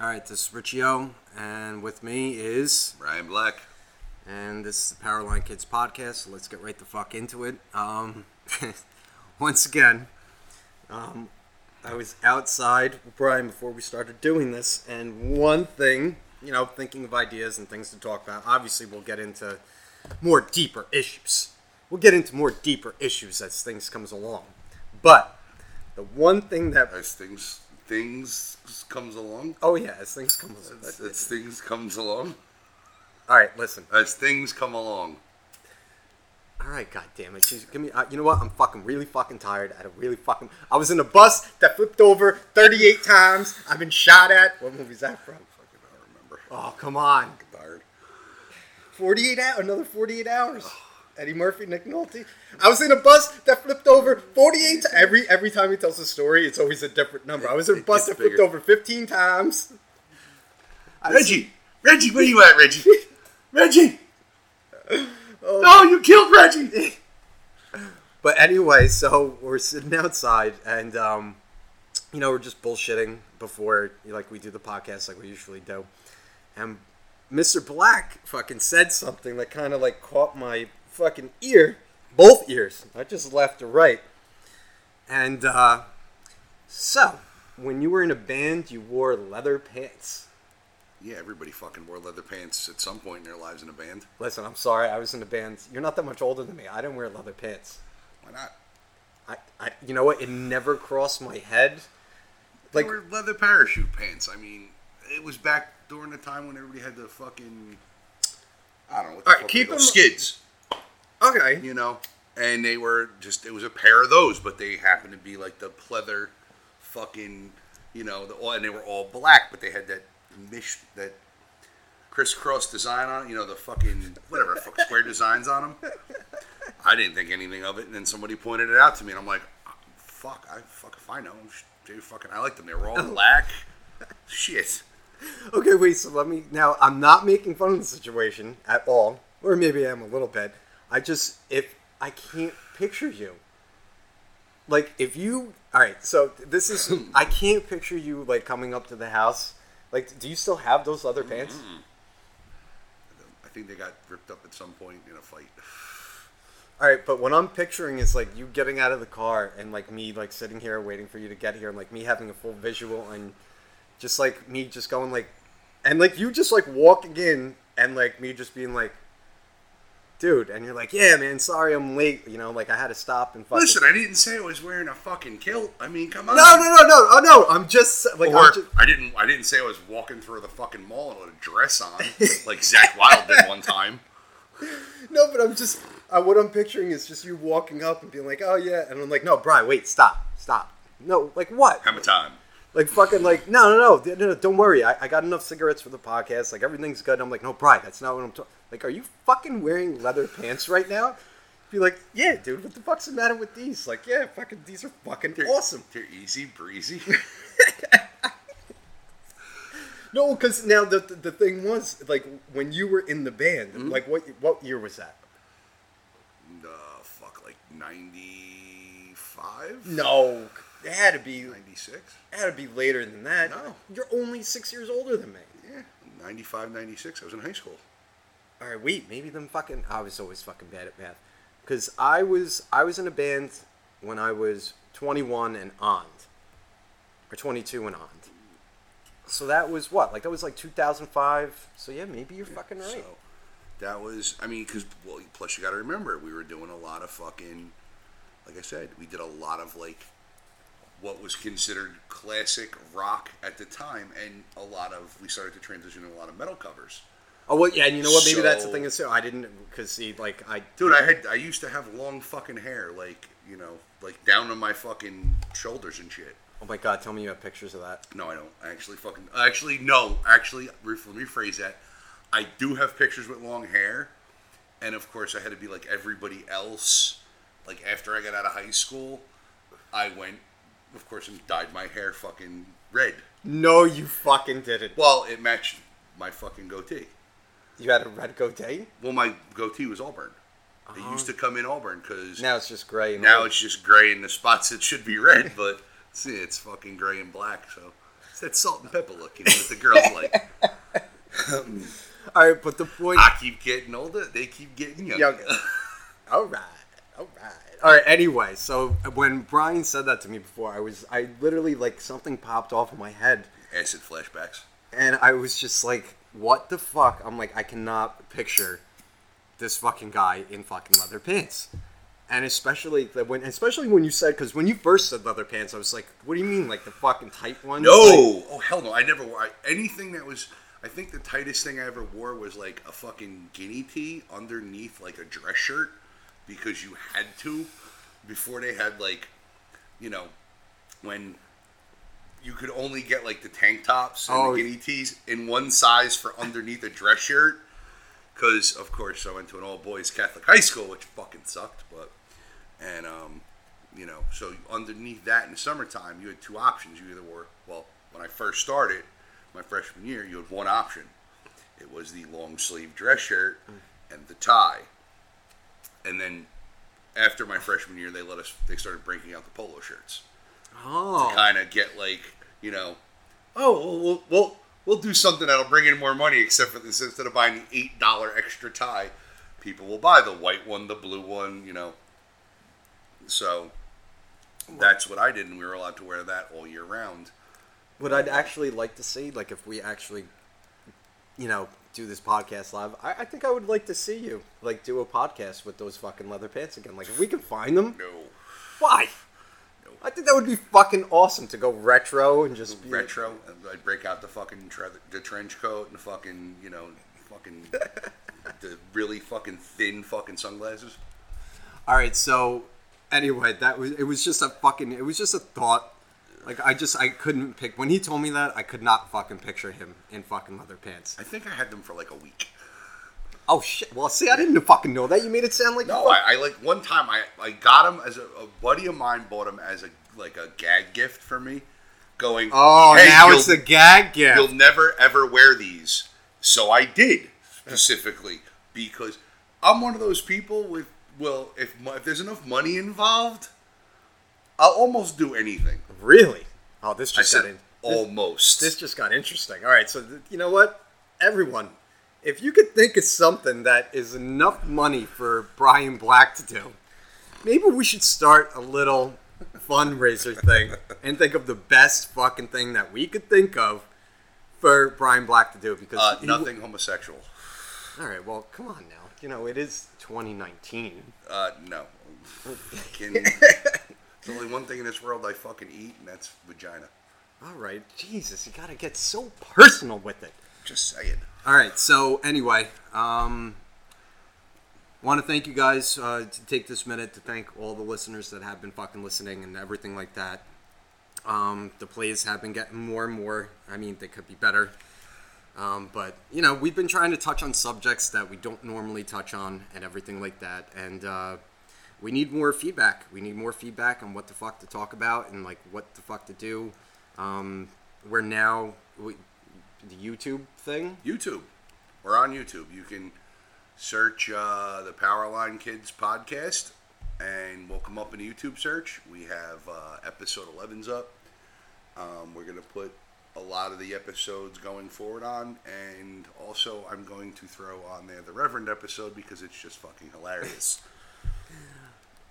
All right, this is Richie O, and with me is, Brian Black. and this is the Powerline Kids podcast. So let's get right the fuck into it. Um, once again, um, I was outside with Brian before we started doing this, and one thing, you know, thinking of ideas and things to talk about. Obviously, we'll get into more deeper issues. We'll get into more deeper issues as things comes along. But the one thing that As things things comes along. oh yeah, as things come along. As, as things comes along. All right, listen. As things come along. All right, god damn it. She's, give me. Uh, you know what? I'm fucking really fucking tired. I really fucking. I was in a bus that flipped over 38 times. I've been shot at. What movie's that from? Fucking I don't remember. Oh come on. I'm tired. 48 hours. Another 48 hours. Eddie Murphy, Nick Nolte. I was in a bus that flipped over 48 times. Every every time he tells a story, it's always a different number. I was in a bus that flipped bigger. over 15 times. I Reggie! Reggie, where you at, Reggie? Reggie! Oh. No, you killed Reggie! But anyway, so we're sitting outside and um, you know, we're just bullshitting before like we do the podcast like we usually do. And Mr. Black fucking said something that kind of like caught my fucking ear, both ears, not just left or right. And uh, so, when you were in a band, you wore leather pants. Yeah, everybody fucking wore leather pants at some point in their lives in a band. Listen, I'm sorry, I was in a band. You're not that much older than me. I didn't wear leather pants. Why not? I, I you know what? It never crossed my head. They Like were leather parachute pants. I mean, it was back during the time when everybody had the fucking I don't know what the All right, keep them- skids. Okay, you know, and they were just it was a pair of those, but they happened to be like the pleather, fucking, you know, the and they were all black, but they had that mish that crisscross design on it, you know, the fucking whatever fuck square designs on them. I didn't think anything of it, and then somebody pointed it out to me, and I'm like, fuck, I fuck if I know, they fucking, I like them. They were all black. Shit. Okay, wait. So let me now. I'm not making fun of the situation at all, or maybe I am a little bit. I just if I can't picture you. Like if you all right, so this is I can't picture you like coming up to the house. Like, do you still have those leather mm-hmm. pants? I think they got ripped up at some point in a fight. All right, but what I'm picturing is like you getting out of the car and like me like sitting here waiting for you to get here and like me having a full visual and just like me just going like and like you just like walking in and like me just being like dude and you're like yeah man sorry I'm late you know like I had to stop and fucking Listen, I didn't say I was wearing a fucking kilt. I mean, come on. no no no no oh no I'm just like Or I'm just, I didn't. I didn't say I was walking through the fucking mall with a dress on, like Zakk Wylde did one time. no but I'm just uh, what I'm picturing is just you walking up and being like oh yeah and I'm like no Brian wait stop stop no like what Hammer time. Like fucking like no no no no, no don't worry. I, I got enough cigarettes for the podcast. Like everything's good. I'm like no pride. That's not what I'm talking like are you fucking wearing leather pants right now? Be like yeah dude what the fuck's the matter with these? Like yeah fucking these are fucking They're awesome. They're easy breezy. no because now the, the the thing was like when you were in the band Mm-hmm. like what what year was that? Uh, fuck, like ninety five. no it had to be 96. it ninety six. had to be later than that No. you're only six years older than me Yeah, 95, 96. I was in high school. All right, wait. Maybe them fucking. I was always fucking bad at math, because I was I was in a band when I was 21 and on, or 22 and on. So that was what? Like that was like 2005. So yeah, maybe you're fucking right. So that was, I mean, because well, plus you got to remember, we were doing a lot of fucking, like I said, we did a lot of like what was considered classic rock at the time, and a lot of we started to transition to a lot of metal covers. oh well, yeah. And you know what? Maybe that's the thing is. I didn't because see, like I Dude, I had I used to have long fucking hair, like you know, like down to my fucking shoulders and shit. Oh my god! Tell me you have pictures of that. No, I don't. I actually fucking. Actually, no. Actually, re- let me rephrase that. I do have pictures with long hair, and of course, I had to be like everybody else. Like after I got out of high school, I went, of course, and dyed my hair fucking red. No, you fucking didn't. Well, it matched my fucking goatee. You had a red goatee. Well, my goatee was auburn. It uh-huh. used to come in auburn because Now it's just gray. And now white. it's just gray in the spots that should be red, but see, it's fucking gray and black. So It's that salt and pepper look, you know, that the girls like. All right, but the point. I keep getting older, they keep getting younger. Younger. all right, all right, all right. Anyway, so when Brian said that to me before, I was, I literally like something popped off in my head, Acid flashbacks. and I was just like, "What the fuck?" I'm like, I cannot picture this fucking guy in fucking leather pants. And especially the- when, especially when you said, because when you first said leather pants, I was like, "What do you mean, like the fucking tight ones?" Like- No! oh, hell no. I never wore I, anything that was. I think the tightest thing I ever wore was like a fucking guinea tee underneath like a dress shirt because you had to before they had like, you know, when you could only get like the tank tops and Oh. the guinea tees in one size for underneath a dress shirt. Because of course I went to an all boys Catholic high school, which fucking sucked. But and um, you know, so underneath that in the summertime, you had two options. You either wore well, when I first started, my freshman year, you had one option. It was the long sleeve dress shirt and the tie. And then after my freshman year, they let us. They started breaking out the polo shirts oh, to kind of get like you know, oh we'll, we'll we'll do something that'll bring in more money. Except for this, instead of buying the eight dollar extra tie, people will buy the white one, the blue one, you know. So that's what I did, and we were allowed to wear that all year round. what I'd actually like to see, like if we actually, you know, do this podcast live, I, I think I would like to see you like do a podcast with those fucking leather pants again. Like if we can find them, No, why? no. I think that would be fucking awesome to go retro and just be retro. and I'd break out the fucking tre- the trench coat and the fucking you know fucking the really fucking thin fucking sunglasses. All right, so anyway, that was it. Was just a fucking. It was just a thought. Like I just I couldn't pick when he told me that I could not fucking picture him in fucking leather pants. I think I had them for like a week. Oh shit! Well, see, I didn't fucking know that. You made it sound like No, I, I like one time I, I got him as a, a buddy of mine bought him as a like a gag gift for me, going. Oh, "Hey, now it's a gag gift. You'll never ever wear these. So I did specifically because I'm one of those people with well, if if there's enough money involved, I'll almost do anything. Really? Oh, this I just got said in. almost. This just got interesting. All right, so th- you know what, everyone, if you could think of something that is enough money for Brian Black to do, maybe we should start a little fundraiser thing and think of the best fucking thing that we could think of for Brian Black to do because uh, he- nothing homosexual. All right, well, come on now. You know, it is 2019. Uh, no. There's only one thing in this world I fucking eat, and that's vagina. All right, Jesus, you gotta get so personal with it. Just saying. All right. So anyway, um, want to thank you guys. Uh, to take this minute to thank all the listeners that have been fucking listening and everything like that. Um, the plays have been getting more and more. I mean, they could be better. Um, but you know, we've been trying to touch on subjects that we don't normally touch on and everything like that. And uh, we need more feedback. We need more feedback on what the fuck to talk about and like what the fuck to do. Um, we're now we, the YouTube thing. YouTube. We're on YouTube. You can search uh, the Powerline Kids podcast, and we'll come up in a YouTube search. We have uh, episode 11's up. Um, we're going to put a lot of the episodes going forward on, and also I'm going to throw on there the Reverend episode because it's just fucking hilarious.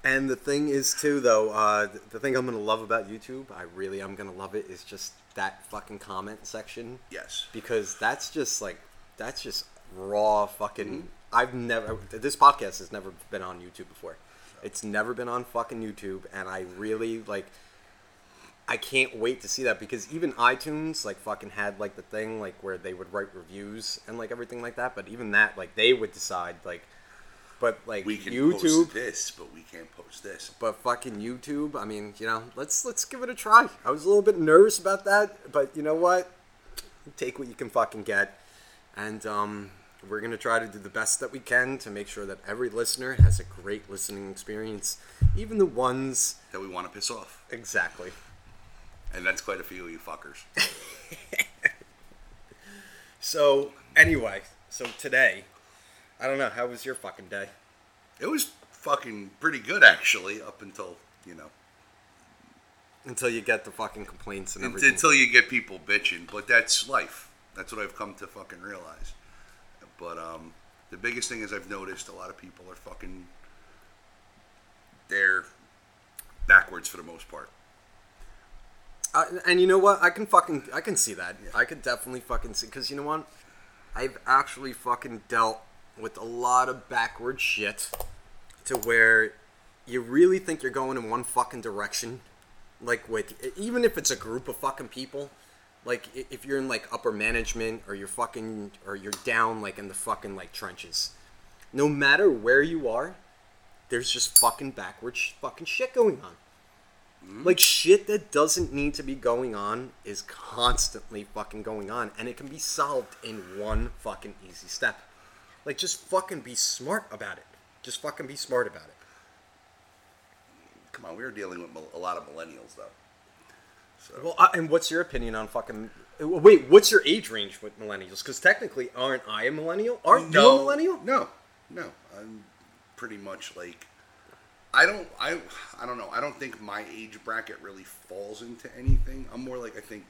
And the thing is, too, though, uh, the thing I'm gonna love about YouTube, I really am gonna love it, is just that fucking comment section yes. because that's just like that's just raw fucking. I've never this podcast has never been on YouTube before. It's never been on fucking YouTube, and I really like. I can't wait to see that because even iTunes like fucking had like the thing like where they would write reviews and like everything like that. But even that like they would decide like, but like We can YouTube post this, but we can't post this. but fucking YouTube, I mean, you know, let's let's give it a try. I was a little bit nervous about that, but you know what? Take what you can fucking get, and um, we're gonna try to do the best that we can to make sure that every listener has a great listening experience, even the ones That we want to piss off. exactly. And that's quite a few of you fuckers. So anyway, so today, I don't know how was your fucking day. It was fucking pretty good, actually, up until, you know, until you get the fucking complaints and everything. until you get people bitching. But that's life. That's what I've come to fucking realize. But um, the biggest thing is I've noticed a lot of people are fucking they're backwards for the most part. Uh, and you know what? I can fucking I can see that. I could definitely fucking see because you know what? I've actually fucking dealt with a lot of backward shit to where you really think you're going in one fucking direction. Like with even if it's a group of fucking people, like if you're in like upper management or you're fucking or you're down like in the fucking like trenches. No matter where you are, there's just fucking backward sh- fucking shit going on. Hmm? Like shit that doesn't need to be going on is constantly fucking going on, and it can be solved in one fucking easy step. Like just fucking be smart about it. Just fucking be smart about it. Come on, we are dealing with a lot of millennials though. So Well, uh, and what's your opinion on fucking? uh, Wait, what's your age range with millennials? Because technically, aren't I a millennial? Aren't you a millennial? No, no. I'm pretty much like I don't I I don't know. I don't think my age bracket really falls into anything. I'm more like I think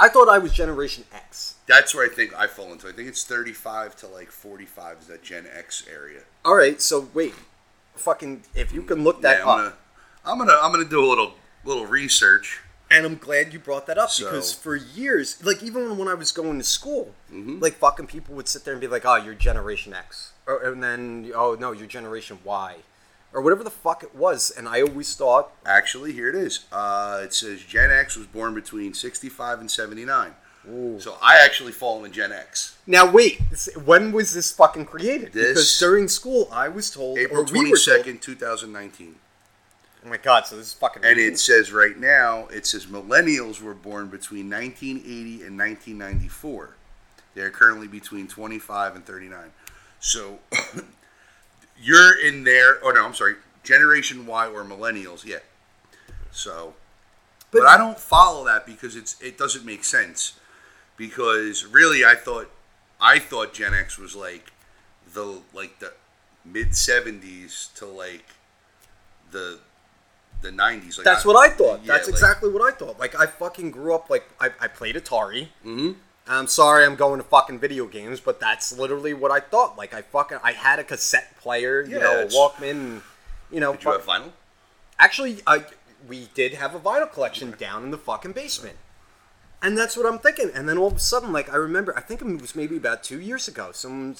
I thought I was Generation X. that's where I think I fall into. I think it's 35 to like 45 is that Gen X area. All right, so wait, fucking, if you can look that Yeah, I'm up, gonna I'm gonna I'm gonna do a little little research. And I'm glad you brought that up So- because for years, like even when I was going to school, Mm-hmm. like fucking people would sit there and be like, "Oh, you're Generation X," or, and then, "Oh no, you're Generation Y," or whatever the fuck it was. And I always thought, Actually, here it is. Uh, it says Gen X was born between 65 and 79. Ooh. So I actually fall in Gen X. now wait, when was this fucking created? This- because during school, I was told, April we were told, 22nd, 2019. oh my god, so this is fucking. And it says right now, it says millennials were born between 1980 and 1994. They are currently between 25 and 39. So you're in there. Oh no, I'm sorry. Generation Y or millennials, yeah. So, but, But- I don't follow that because it's it doesn't make sense. Because really, I thought I thought Gen X was like the like the mid 70s to like the the 90s. Like That's what I thought. yeah, That's like- exactly what I thought. Like I fucking grew up like I, I played Atari. Mm-hmm. I'm sorry I'm going to fucking video games, but that's literally what I thought. Like I fucking I had a cassette player, you Yeah, know, a it's- Walkman, you know. Did you have vinyl? Actually, I we did have a vinyl collection down in the fucking basement. And that's what I'm thinking. And then all of a sudden, like I remember, I think it was maybe about two years ago. Someone,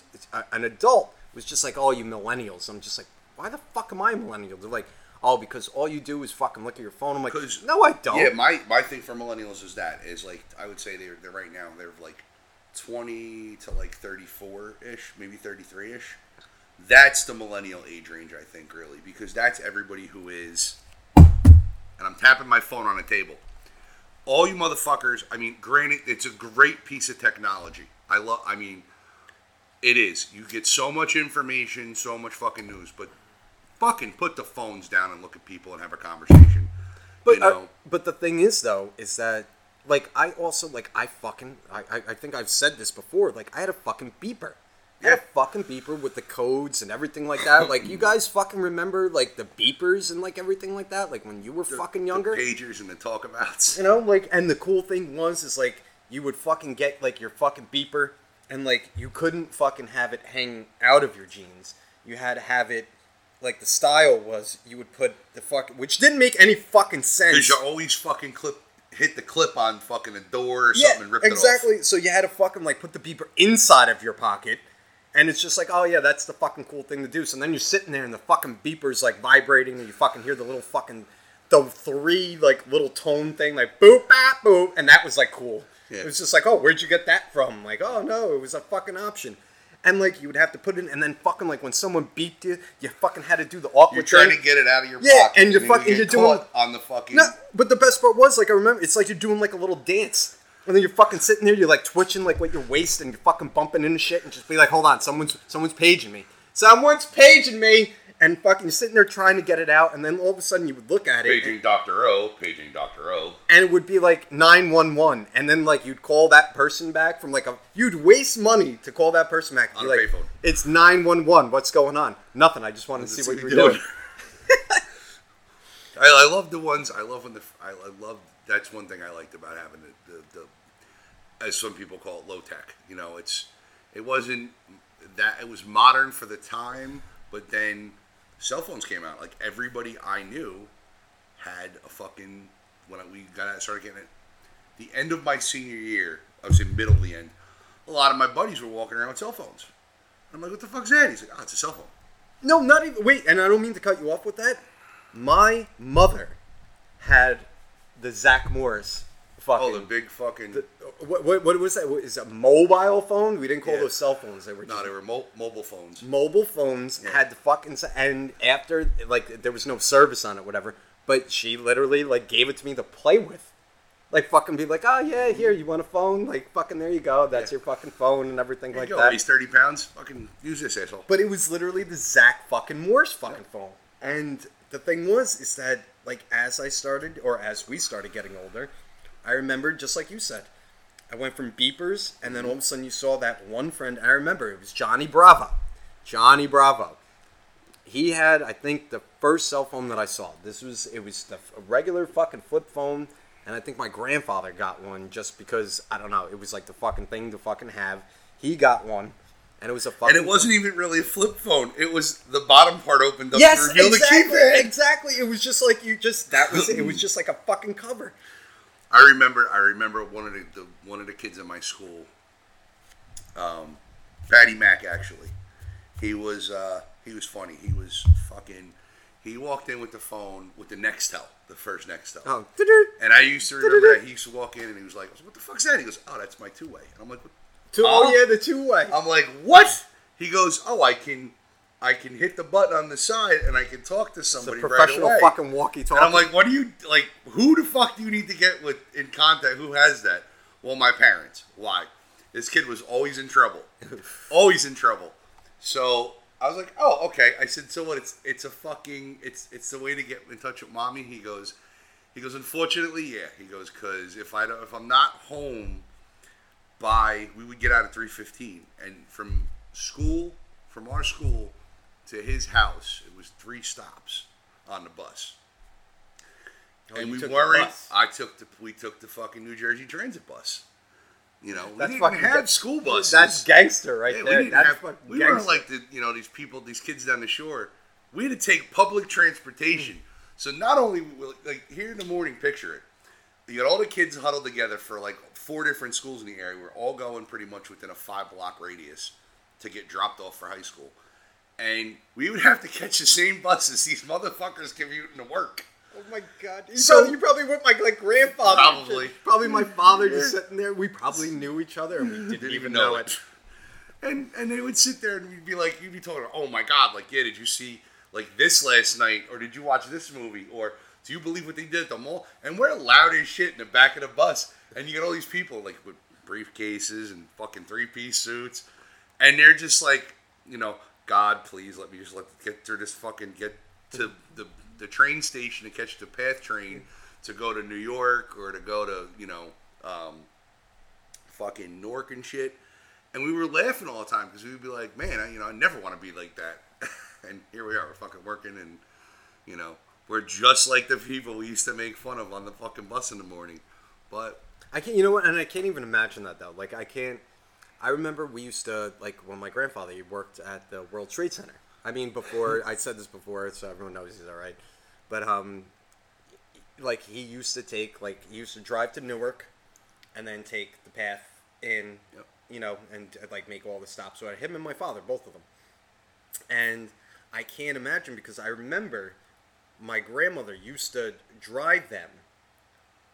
an adult, was just like, "Oh, you millennials." I'm just like, "Why the fuck am I a millennial?" They're like, "Oh, because all you do is fucking look at your phone." I'm like, "No, I don't." Yeah, my, my thing for millennials is that is like I would say they're they're right now they're like twenty to like thirty four ish, maybe thirty three ish. That's the millennial age range, I think, really, because that's everybody who is. And I'm tapping my phone on a table. All you motherfuckers. I mean, granted, it's a great piece of technology. I love. I mean, it is. You get so much information, so much fucking news, but fucking put the phones down and look at people and have a conversation. But you know, uh, but the thing is though is that like I also like I fucking I, I I think I've said this before like I had a fucking beeper. I had a Yeah. fucking beeper with the codes and everything like that. Like you guys fucking remember like the beepers and like everything like that. Like when you were fucking younger, the pagers and the talkabouts. you know. Like and the cool thing was is like you would fucking get like your fucking beeper and like you couldn't fucking have it hang out of your jeans. You had to have it like the style was you would put the fuck which didn't make any fucking sense. Because you always fucking clip, hit the clip on fucking a door or something and rip exactly. So you had to fucking like put the beeper inside of your pocket, and it's just like, oh yeah, that's the fucking cool thing to do. So then you're sitting there and the fucking beeper's like vibrating, and you fucking hear the little fucking the three like little tone thing like boop bap boop, and that was like cool. Yeah. It was just like, oh, where'd you get that from? Like, oh no, it was a fucking option. And like you would have to put it in, and then fucking like when someone beeped you, you fucking had to do the awkward You're trying thing. to get it out of your Yeah, pocket. and you're fucking- you you're doing- on the fucking. No, but the best part was like I remember it's like you're doing like a little dance. And then you're fucking sitting there, you're like twitching like with your waist and you're fucking bumping into shit and just be like, hold on, someone's someone's paging me. Someone's paging me and fucking you're sitting there trying to get it out and then all of a sudden you would look at it Paging Doctor O, paging Doctor O. and it would be like 911 and then like you'd call that person back from like a you'd waste money to call that person back. On Be a like, payphone. It's 911. What's going on? Nothing. I just wanted to see what you were doing. I, I love the ones. I love when the. I, I love. That's one thing I liked about having the, the, the, as some people call it, low tech. You know, it's it wasn't that it was modern for the time, but then cell phones came out. Like everybody I knew had a fucking when we got started getting it. The end of my senior year, I was in middle of the end. A lot of my buddies were walking around with cell phones. I'm like, what the fuck's that? He's like, oh, it's a cell phone. No, not even. Wait, and I don't mean to cut you off with that. My mother had the Zach Morris fucking. Oh, the big fucking. the- what, what, what was that? What, is a mobile phone? We didn't call Yeah. those cell phones. They were no, just they were mo- mobile phones. mobile phones. Yeah. Had the fucking and after like there was no service on it, whatever. But she literally like gave it to me to play with. Like fucking be like, oh yeah, here you want a phone? Like fucking there you go. That's Yeah. your fucking phone and everything There like you go. that. He's 30 pounds. Fucking use this asshole. But it was literally the Zach fucking Morris fucking phone. And the thing was, is that like as I started, or as we started getting older, I remembered just like you said, I went from beepers, and then all of a sudden you saw that one friend. I remember it was Johnny Bravo, Johnny Bravo. He had, I think, the first cell phone that I saw. This was it was the a regular fucking flip phone, and I think my grandfather got one just because I don't know. It was like the fucking thing to fucking have. He got one, and it was a fucking. And it wasn't even really a flip phone. It was the bottom part opened up Yes, to reveal exactly, exactly. It was just like you just that was it. It was just like a fucking cover. I remember. I remember one of the, the one of the kids in my school, um, Patty Mack. Actually, he was uh, he was funny. He was fucking. He walked in with the phone with the Nextel, the first Nextel. Oh. And I used to remember that he used to walk in and he was like, "What the fuck's that?" He goes, "Oh, that's my two way." And I'm like, what? Two, Oh. oh yeah, the two way. I'm like, "What?" He goes, "Oh, I can, I can hit the button on the side and I can talk to It's a somebody professional right away." fucking walkie-talkie. And I'm like, what do you like? Who the fuck do you need to get with in contact? Who has that? Well, my parents. Why? This kid was always in trouble, always in trouble. So I was like, oh, okay. I said, so what? It's it's a fucking it's it's the way to get in touch with mommy. He goes, he goes. Unfortunately, yeah. He goes because if I don't, if I'm not home by we would get out at three fifteen, and from school, from our school to his house, it was three stops on the bus Oh, and we weren't. I took the we took the fucking New Jersey Transit bus. You know, we That's didn't fucking have ga- school buses. That's gangster right Yeah, we there. didn't That's have. We gangster. weren't like the you know these people, these kids down the shore. We had to take public transportation. So not only like here in the morning, picture it. You got all the kids huddled together for like four different schools in the area. We're all going pretty much within a five block radius to get dropped off for high school. And we would have to catch the same buses these motherfuckers commuting to work. Oh my god! You, So- probably, you probably went my like grandfather. Probably. probably my father just sitting there. We probably knew each other and we didn't, didn't even know it. And and they would sit there and we'd be like, you'd be talking, oh my god, like yeah, did you see like this last night, or did you watch this movie, or do you believe what they did at the mall? And we're loud as shit in the back of the bus, and you get all these people like with briefcases and fucking three piece suits, and they're just like, you know, God, please let me just let get through this fucking get to the the train station to catch the path train to go to New York or to go to you know. Um, fucking Newark and shit. And we were laughing all the time because we would be like, man, I, you know, I never want to be like that. and here we are, we're fucking working, and you know, we're just like the people we used to make fun of on the fucking bus in the morning. But I can't. You know what? And I can't even imagine that though. Like I can't. I remember we used to like when my grandfather he worked at the World Trade Center. I mean, before I said this before, so everyone knows he's all right. But um, like he used to take like he used to drive to Newark, and then take the path in, Yep. you know, and uh, like make all the stops. So I had him and my father, both of them. And I can't imagine because I remember my grandmother used to drive them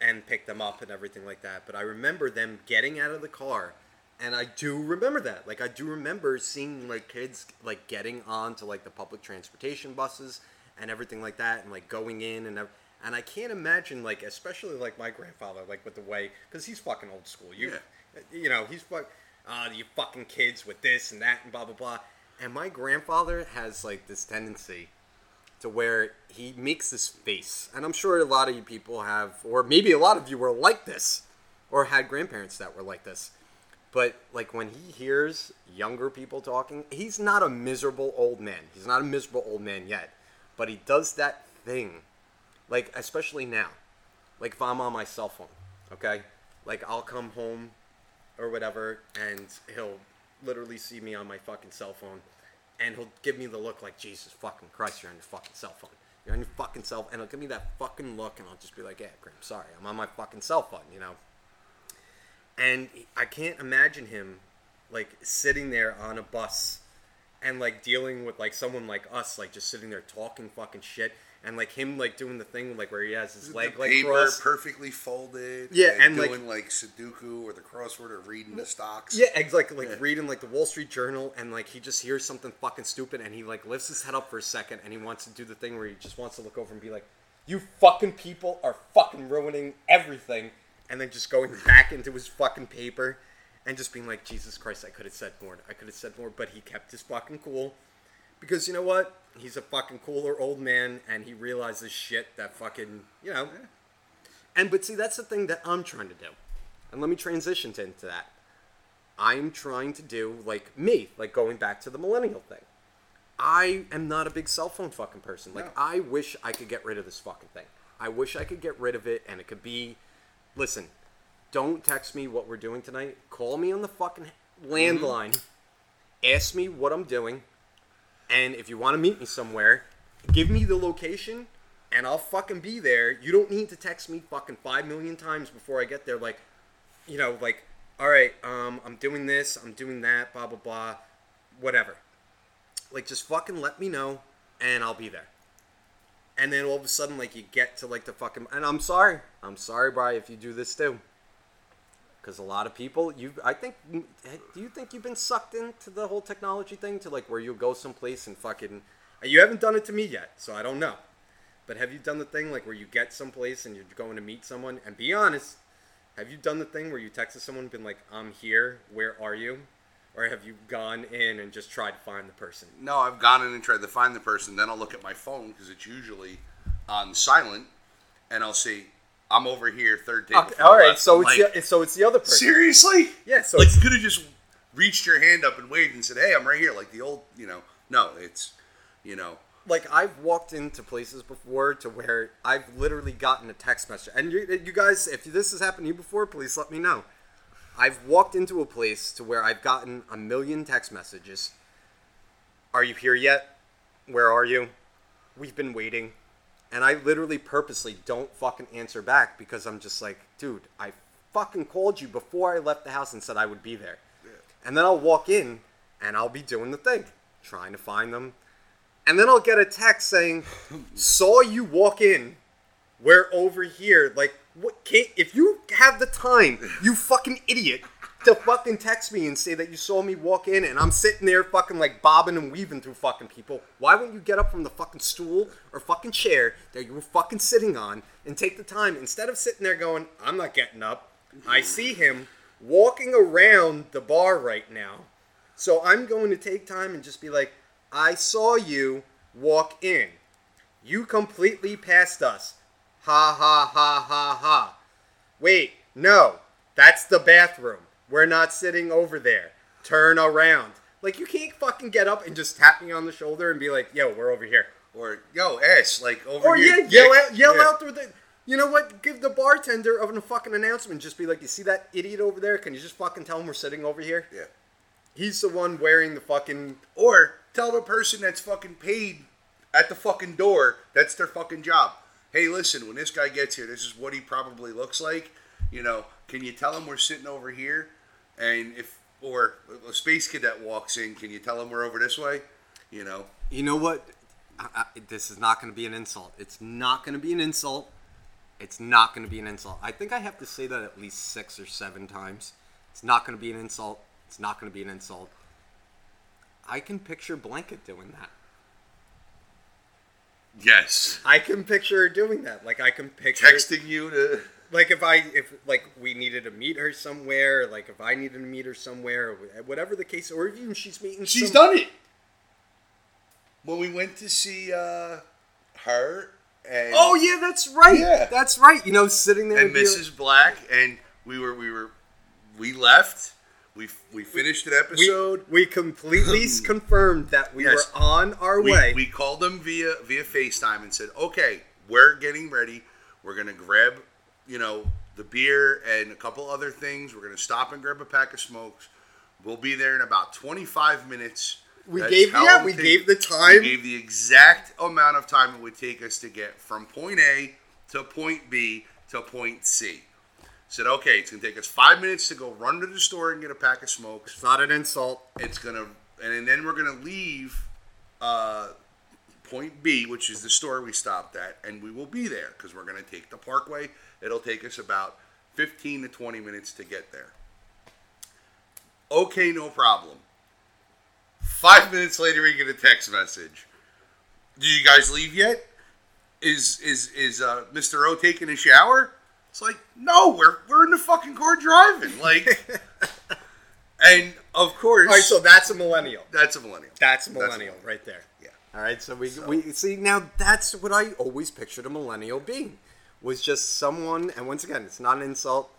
and pick them up and everything like that. But I remember them getting out of the car, and I do remember that. Like I do remember seeing like kids like getting onto like the public transportation buses and everything like that, and like going in and and I can't imagine like especially like my grandfather like with the way because he's fucking old school. You you know he's fuck uh, you fucking kids with this and that and blah blah blah. And my grandfather has like this tendency to where he makes this face. And I'm sure a lot of you people have, or maybe a lot of you were like this, or had grandparents that were like this. But like when he hears younger people talking, he's not a miserable old man. He's not a miserable old man yet. But he does that thing like especially now, like if I'm on my cell phone, okay, like I'll come home or whatever, and he'll literally see me on my fucking cell phone, and he'll give me the look like Jesus fucking Christ, you're on your fucking cell phone. You're on your fucking cell, and he'll give me that fucking look, and I'll just be like, "Yeah, Graham, sorry, I'm on my fucking cell phone," you know. And I can't imagine him like sitting there on a bus and like dealing with like someone like us, like just sitting there talking fucking shit, and like him like doing the thing like where he has his leg the like paper crossed. perfectly folded. Yeah, and, like- doing like, Sudoku or the crossword or reading the stocks. Yeah, exactly, like like Yeah. reading like the Wall Street Journal, and like he just hears something fucking stupid, and he like lifts his head up for a second, and he wants to do the thing where he just wants to look over and be like, "You fucking people are fucking ruining everything," and then just going back into his fucking paper, and just being like, "Jesus Christ, I could have said more. I could have said more," but he kept his fucking cool, because you know what? He's a fucking cooler old man, and he realizes shit that fucking you know. And but see, that's the thing that I'm trying to do, and let me transition to, into that. I'm trying to do like me, like going back to the millennial thing. I am not a big cell phone fucking person. Like No. I wish I could get rid of this fucking thing. I wish I could get rid of it and it could be listen, don't text me what we're doing tonight. Call me on the fucking landline. Ask me what I'm doing. And if you want to meet me somewhere, give me the location and I'll fucking be there. You don't need to text me fucking 5 million times before I get there like you know, like, all right, um, I'm doing this, I'm doing that, blah blah blah, whatever. Like, just fucking let me know, and I'll be there. And then all of a sudden, like, you get to like the fucking, and I'm sorry, I'm sorry, Bri, if you do this too, because a lot of people, you, I think, eh, do you think you've been sucked into the whole technology thing to like where you go someplace and fucking, you haven't done it to me yet, so I don't know. But have you done the thing like where you get someplace and you're going to meet someone and be honest? Have you done the thing where you texted someone been like, "I'm here. Where are you?" Or have you gone in and just tried to find the person? No, I've gone in and tried to find the person. Then I'll look at my phone because it's usually on silent, and I'll see I'm over here, third table. Okay, all right, left. so I'm it's like, the, so it's the other person. seriously. Yeah, so like you could have just reached your hand up and waved and said, "Hey, I'm right here." Like the old, you know. No, it's, you know, like I've walked into places before to where I've literally gotten a text message. And you, you guys, if this has happened to you before, please let me know. I've walked into a place to where I've gotten a million text messages. Are you here yet? Where are you? We've been waiting. And I literally purposely don't fucking answer back because I'm just like, dude, I fucking called you before I left the house and said I would be there. And then I'll walk in and I'll be doing the thing, trying to find them. And then I'll get a text saying, "Saw you walk in. We're over here." Like, what? Can't, if you have the time, you fucking idiot, to fucking text me and say that you saw me walk in, and I'm sitting there fucking like bobbing and weaving through fucking people. Why wouldn't you get up from the fucking stool or fucking chair that you were fucking sitting on and take the time instead of sitting there going, "I'm not getting up." I see him walking around the bar right now. So I'm going to take time and just be like, I saw you walk in. You completely passed us. Ha ha ha ha ha. Wait, no. That's the bathroom. We're not sitting over there. Turn around. Like, you can't fucking get up and just tap me on the shoulder and be like, yo, we're over here. or yo, ass, like over Or, here. yeah, yell out, yell Yeah. out through the. You know what? Give the bartender of a fucking announcement. Just be like, you see that idiot over there? Can you just fucking tell him we're sitting over here? Yeah. He's the one wearing the fucking Or tell the person that's fucking paid at the fucking door, that's their fucking job. Hey, listen, when this guy gets here, this is what he probably looks like. You know, can you tell him we're sitting over here? And if, or a space cadet walks in, can you tell him we're over this way? You know, You know what? I, I, this is not going to be an insult. It's not going to be an insult. It's not going to be an insult. I think I have to say that at least six or seven times. It's not going to be an insult. It's not going to be an insult. I can picture Blanket doing that. Yes. I can picture her doing that. Like I can picture Texting you to. like if I if like we needed to meet her somewhere, like if I needed to meet her somewhere, whatever the case, or even she's meeting. She's some- done it. When we went to see uh, her and Oh yeah, that's right. Yeah. that's right. You know, sitting there and be like- Mrs. Black, and we were we were we left. We we finished an episode. we completely confirmed that we Yes. were on our We, way. we called them via via FaceTime and said, "Okay, we're getting ready. We're gonna grab, you know, the beer and a couple other things. We're gonna stop and grab a pack of smokes. We'll be there in about 25 minutes. We That's gave- yeah, we gave the time. We gave the exact amount of time it would take us to get from point A to point B to point C. Said, okay, it's gonna take us five minutes to go run to the store and get a pack of smokes. It's not an insult. It's gonna, and then we're gonna leave uh, point B, which is the store we stopped at, and we will be there because we're gonna take the Parkway. It'll take us about 15 to 20 minutes to get there. Okay, no problem. Five minutes later, we get a text message. Did you guys leave yet? Is is is uh, Mr. O taking a shower? It's like, no, we're we're in the fucking car driving. Like, and of course, All right, so that's a millennial. that's a millennial. That's a millennial right there. Yeah. All right, so we, we see now that's what I always pictured a millennial being was just someone, and once again, it's not an insult.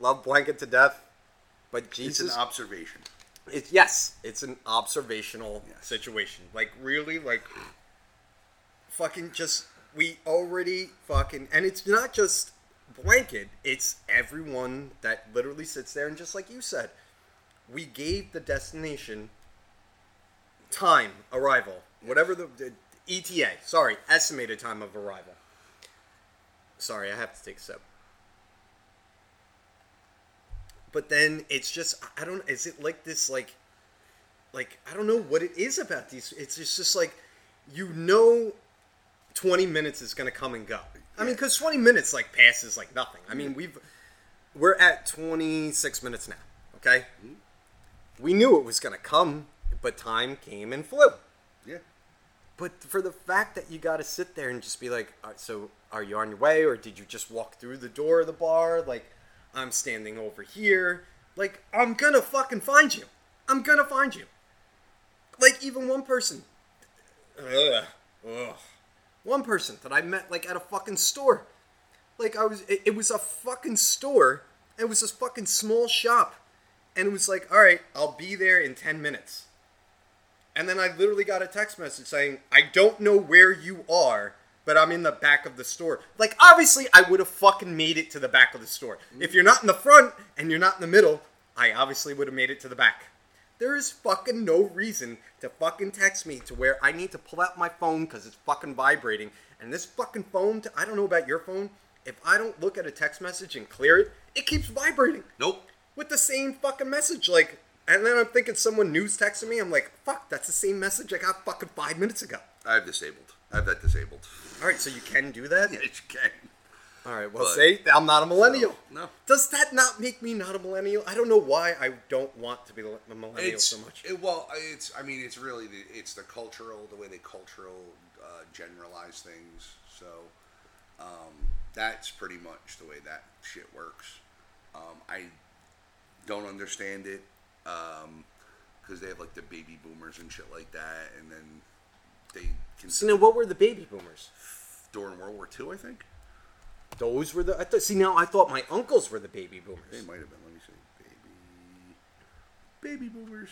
Love blanket to death, but It's Jesus, an observation. it's yes, it's an observational Yes. situation. Like really, like fucking just we already fucking, and it's not just blanket. It's everyone that literally sits there and just like you said, we gave the destination time arrival, whatever the, the ETA. Sorry, estimated time of arrival. Sorry, I have to take a sip. But then it's just I don't. Is it like this like like I don't know what it is about these. It's just, just like you know, twenty minutes is gonna come and go. I mean, because twenty minutes like passes like nothing. I mean, we've we're at twenty six minutes now. Okay, mm-hmm. we knew it was gonna come, but time came and flew. Yeah. But for the fact that you got to sit there and just be like, "All right, so are you on your way, or did you just walk through the door of the bar? Like, I'm standing over here. Like, I'm gonna fucking find you. I'm gonna find you. Like, even one person. Ugh. Ugh. One person that I met, like, at a fucking store. Like, I was, it, it was a fucking store. It was this fucking small shop. And it was like, all right, I'll be there in 10 minutes. And then I literally got a text message saying, I don't know where you are, but I'm in the back of the store. Like, obviously, I would have fucking made it to the back of the store. If you're not in the front and you're not in the middle, I obviously would have made it to the back. There is fucking no reason to fucking text me to where I need to pull out my phone because it's fucking vibrating. And this fucking phone, I don't know about your phone, if I don't look at a text message and clear it, it keeps vibrating Nope. with the same fucking message. Like, and then I'm thinking someone news texting me. I'm like, fuck, that's the same message I got fucking five minutes ago. I've disabled. I've that disabled. All right, so you can do that. Yes, you can. All right, well, But- say I'm not a millennial. No. Does that not make me not a millennial? I don't know why I don't want to be a millennial It's so much. It, well, it's. I mean, it's really the, it's the cultural, the way they cultural uh, generalize things. So um, that's pretty much the way that shit works. Um, I don't understand it because they have like the baby boomers and shit like that, and then they So consider now, what were the baby boomers? during World War II, I think Those were the. I thought, see, now I thought my uncles were the baby boomers. they might have been. Let me see, baby, baby boomers.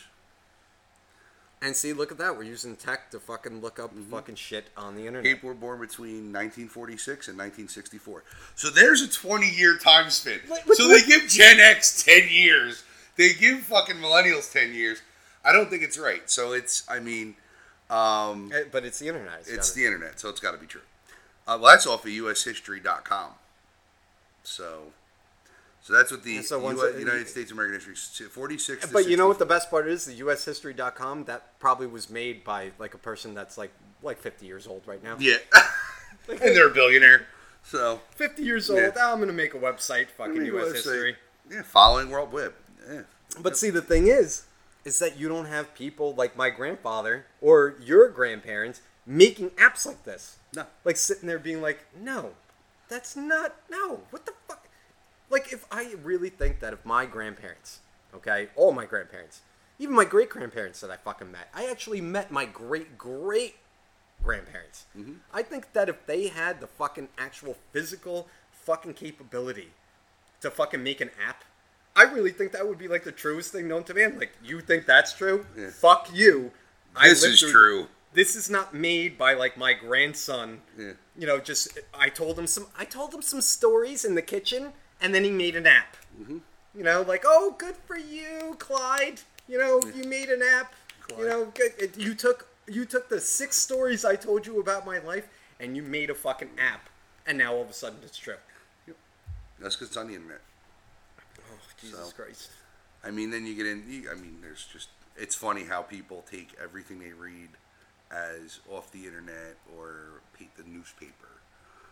And see, look at that. We're using tech to fucking look up Mm-hmm. fucking shit on the internet. People were born between 1946 and 1964. So there's a 20 year time span. So they give Gen X 10 years. They give fucking millennials 10 years. I don't think it's right. So it's, I mean, um, Eh, But it's the internet. it's gotta- the internet, so it's got to be true. Uh, well, that's off of USHistory.com. So, so that's what the so US it- United States American history 46. But you know what the best part is? The USHistory.com that probably was made by like a person that's like like 50 years old right now. Yeah, and they're a billionaire. So 50 years old. Yeah. Oh, I'm gonna make a website, fucking US website. history. Yeah, following World Web. Yeah. But see, the thing is, is that you don't have people like my grandfather or your grandparents making apps like this. No. Like sitting there being like, no, that's not, no, what the fuck? Like, if I really think that if my grandparents, okay, all my grandparents, even my great grandparents that I fucking met, I actually met my great great grandparents. Mm-hmm. I think that if they had the fucking actual physical fucking capability to fucking make an app, I really think that would be like the truest thing known to man. Like, you think that's true? Yeah. Fuck you. This is through- true. This is not made by like my grandson. Yeah. You know, just I told him some I told him some stories in the kitchen, and then he made an app. Mm-hmm. You know, like oh, good for you, Clyde. You know, you made an app. You know, good. it- You took you took the six stories I told you about my life, and you made a fucking app, and now all of a sudden it's true. That's because it's on the internet. Oh, Jesus So- Christ. I mean, then you get in. You, I mean, there's just. It's funny how people take everything they read as off the internet or the newspaper.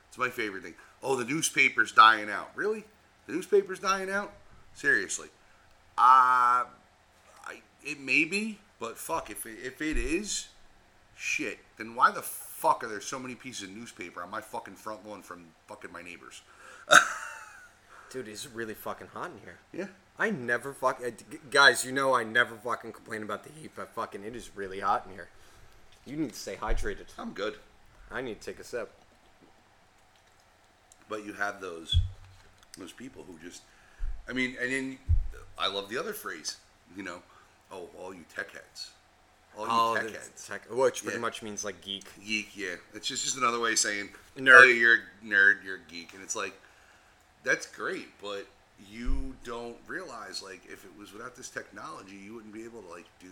It's my favorite thing. Oh, the newspaper's dying out. Really? The newspaper's dying out? Seriously? Uh, I it may be, but fuck if it, if it is, shit. Then why the fuck are there so many pieces of newspaper on my fucking front lawn from fucking my neighbors? Dude, it's really fucking hot in here. Yeah. I never fuck uh, guys. You know I never fucking complain about the heat, but fucking it is really hot in here. You need to stay hydrated. I'm good. I need to take a sip. But you have those those people who just, I mean, and then I love the other phrase, you know, oh, all you tech heads, all you Oh, tech the heads, tech, which pretty Yeah. much means like geek. geek, yeah. It's just just another way of saying, Nerd. oh, you're a nerd, you're a geek, and it's like, that's great, but you don't realize like if it was without this technology, you wouldn't be able to like do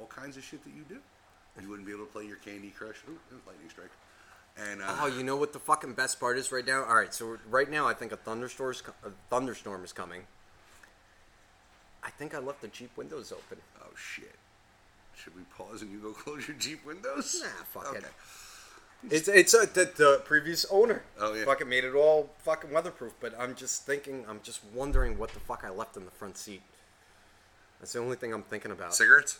all kinds of shit that you do. You wouldn't be able to play your Candy Crush. Ooh, lightning strike. And uh, Oh, you know what the fucking best part is right now? All right, so right now I think a thunderstorm is, a thunderstorm is coming. I think I left the Jeep windows open. Oh shit. Should we pause and you go close your Jeep windows? Nah, fuck it. It's it's uh, the, the previous owner. Oh, yeah. Fucking made it all fucking weatherproof. But I'm just thinking, I'm just wondering what the fuck I left in the front seat. That's the only thing I'm thinking about. Cigarettes?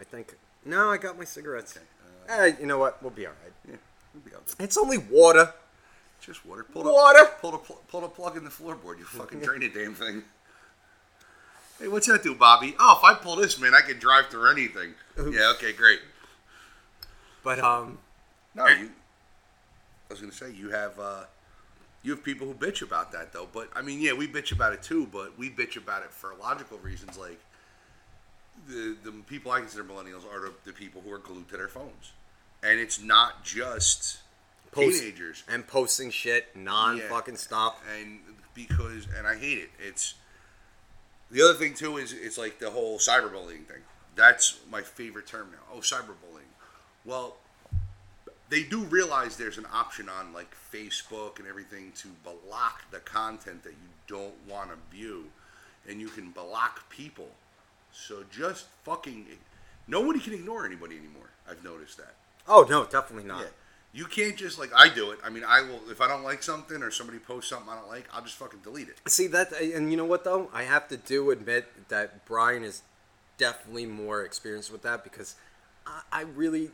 I think. No, I got my cigarettes. Okay, Eh, you know what? We'll be all right. Yeah, we'll be all good. It's only water. Just water. Pull Water. The, pull pl- pull the plug in the floorboard. You fucking drain the damn thing. Hey, what's that do, Bobby? Oh, if I pull this, man, I can drive through anything. Yeah. Okay. Great. But um, No, you. I was gonna say you have uh, you have people who bitch about that though. But I mean, yeah, we bitch about it too. But we bitch about it for logical reasons, like the the people I consider millennials are the, the people who are glued to their phones, and it's not just Post- teenagers. and posting shit non fucking stop. and because and I hate it. It's the other thing too is it's like the whole cyberbullying thing. That's my favorite term now. Oh, cyberbullying. Well, they do realize there's an option on like Facebook and everything to block the content that you don't want to view, and you can block people. So just fucking nobody can ignore anybody anymore. I've noticed that. Oh no, definitely not. Yeah. You can't just like I do it. I mean, I will if I don't like something or somebody posts something I don't like, I'll just fucking delete it. See that, and you know what though? I have to do admit that Brian is definitely more experienced with that because I, I really,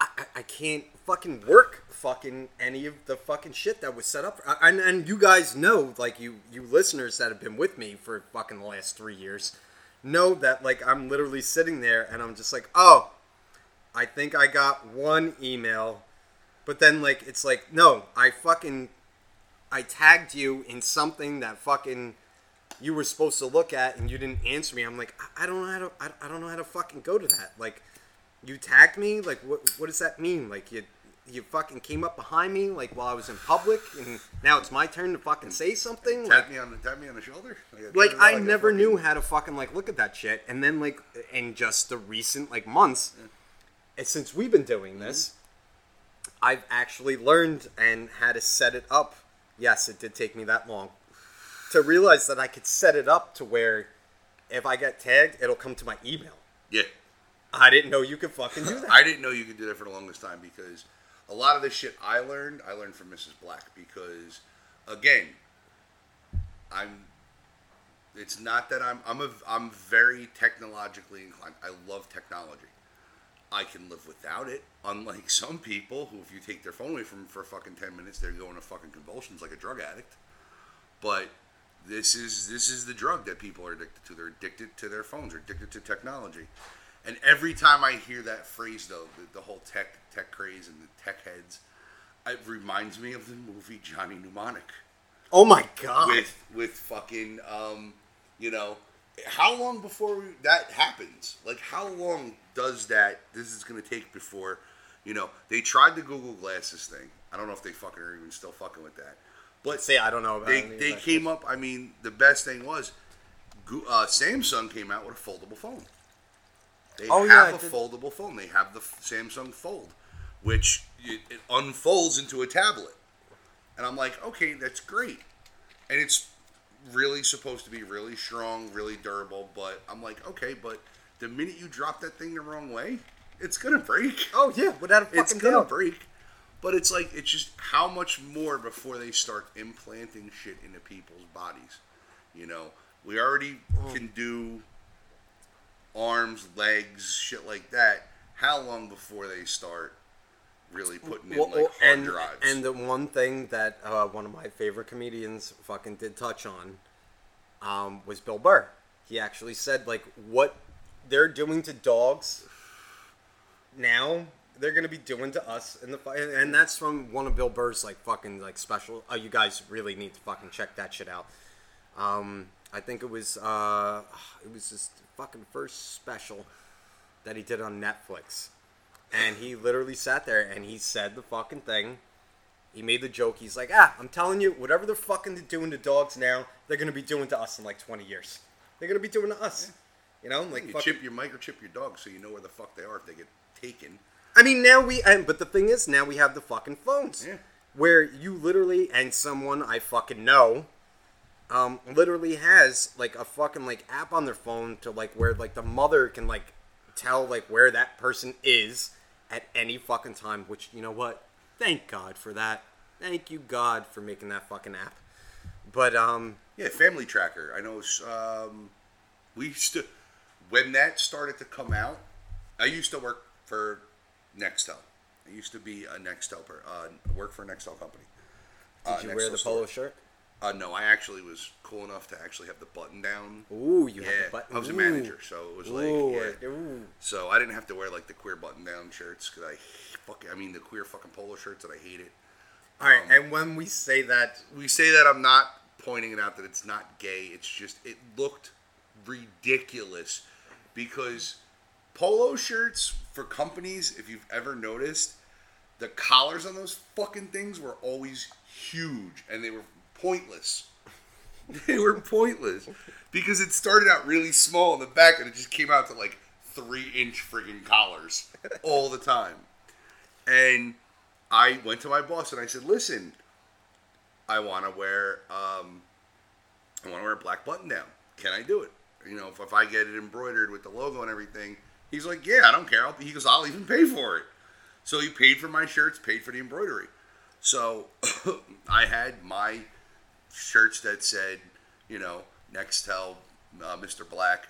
I, I- can't fucking work fucking any of the fucking shit that was set up. I- And and you guys know, like you you listeners that have been with me for fucking the last three years, know that like I'm literally sitting there and I'm just like, oh, I think I got one email, but then like it's like no, I fucking I tagged you in something that fucking you were supposed to look at and you didn't answer me. I'm like, I, I don't know how to I, I don't know how to fucking go to that. Like you tagged me? Like what what does that mean? Like you you fucking came up behind me like while I was in public and now it's my turn to fucking say something? Like, Tap me on the tap me on the shoulder. Like, like I on, never fucking- knew how to fucking like look at that shit. And then like in just the recent like months, and since we've been doing this, mm-hmm. I've actually learned and had to set it up. Yes, it did take me that long to realize that I could set it up to where if I get tagged, it'll come to my email. Yeah. I didn't know you could fucking do that. I didn't know you could do that for the longest time because a lot of the shit I learned, I learned from Mrs. Black because again, I'm it's not that I'm I'm a I'm very technologically inclined. I love technology. I can live without it, unlike some people who if you take their phone away from them for fucking 10 minutes, they're going to fucking convulsions like a drug addict. But this is this is the drug that people are addicted to. They're addicted to their phones. They're addicted to technology. And every time I hear that phrase, though, the, the whole tech tech craze and the tech heads, it reminds me of the movie Johnny Mnemonic oh my god. with with fucking um, you know, how long before we, that happens? Like, how long does that? This is going to take before, you know, they tried the Google Glasses thing. I don't know if they fucking are even still fucking with that, but say I don't know about they they came up. I mean, the best thing was, uh, Samsung came out with a foldable phone. They Oh, have I a foldable phone. They have the Samsung Fold, which it, it unfolds into a tablet. And I'm like, okay, that's great. And it's really supposed to be really strong, really durable. But I'm like, okay, but the minute you drop that thing the wrong way, it's gonna break. Oh yeah, without a fucking It's gonna doubt. break. But it's like it's just how much more before they start implanting shit into people's bodies. You know, we already Mm. can do arms, legs, shit like that. How long before they start really putting in Well, like hard and, drives? and the one thing that uh, one of my favorite comedians fucking did touch on um, was Bill Burr. He actually said like what they're doing to dogs now they're gonna be doing to us in the fi- and that's from one of Bill Burr's like fucking like special. Oh, you guys really need to fucking check that shit out. Um, I think it was uh, it was his fucking first special that he did on Netflix, and he literally sat there and he said the fucking thing. He made the joke. He's like, ah, I'm telling you, whatever they're fucking doing to dogs now, they're gonna be doing to us in like 20 years. They're gonna be doing to us. You know, like you fucking, chip your microchip your dog so you know where the fuck they are if they get taken. I mean, now we, and, but the thing is, now we have the fucking phones. Yeah. Where you literally, and someone I fucking know, um, literally has like a fucking like app on their phone to like where like the mother can like tell like where that person is at any fucking time. Which you know what? Thank God for that. Thank you God for making that fucking app. But um, Yeah, Family Tracker. I know. Um, we used to when that started to come out. I used to work for Nextel. I used to be a Nextel per, uh, work for a Nextel company. did Uh, you Nextel wear the store. polo shirt? Uh, no, I actually was cool enough to actually have the button down. Ooh, you yeah, had the button. I was a manager, so it was like, Ooh, yeah. ooh. So I didn't have to wear like the queer button down shirts because I fucking, I mean the queer fucking polo shirts that I hated. All right, Um, and when we say that, we say that I'm not pointing it out that it's not gay. It's just it looked ridiculous because polo shirts for companies, if you've ever noticed, the collars on those fucking things were always huge and they were pointless. They were pointless because it started out really small in the back and it just came out to like three inch friggin' collars all the time. And I went to my boss and I said, "Listen, I want to wear um, I want to wear a black button down. Can I do it? You know, if, if I get it embroidered with the logo and everything." He's like, "Yeah, I don't care." I'll, he goes, "I'll even pay for it." So he paid for my shirts, paid for the embroidery. So I had my shirts that said, you know, Nextel, uh, Mr. Black,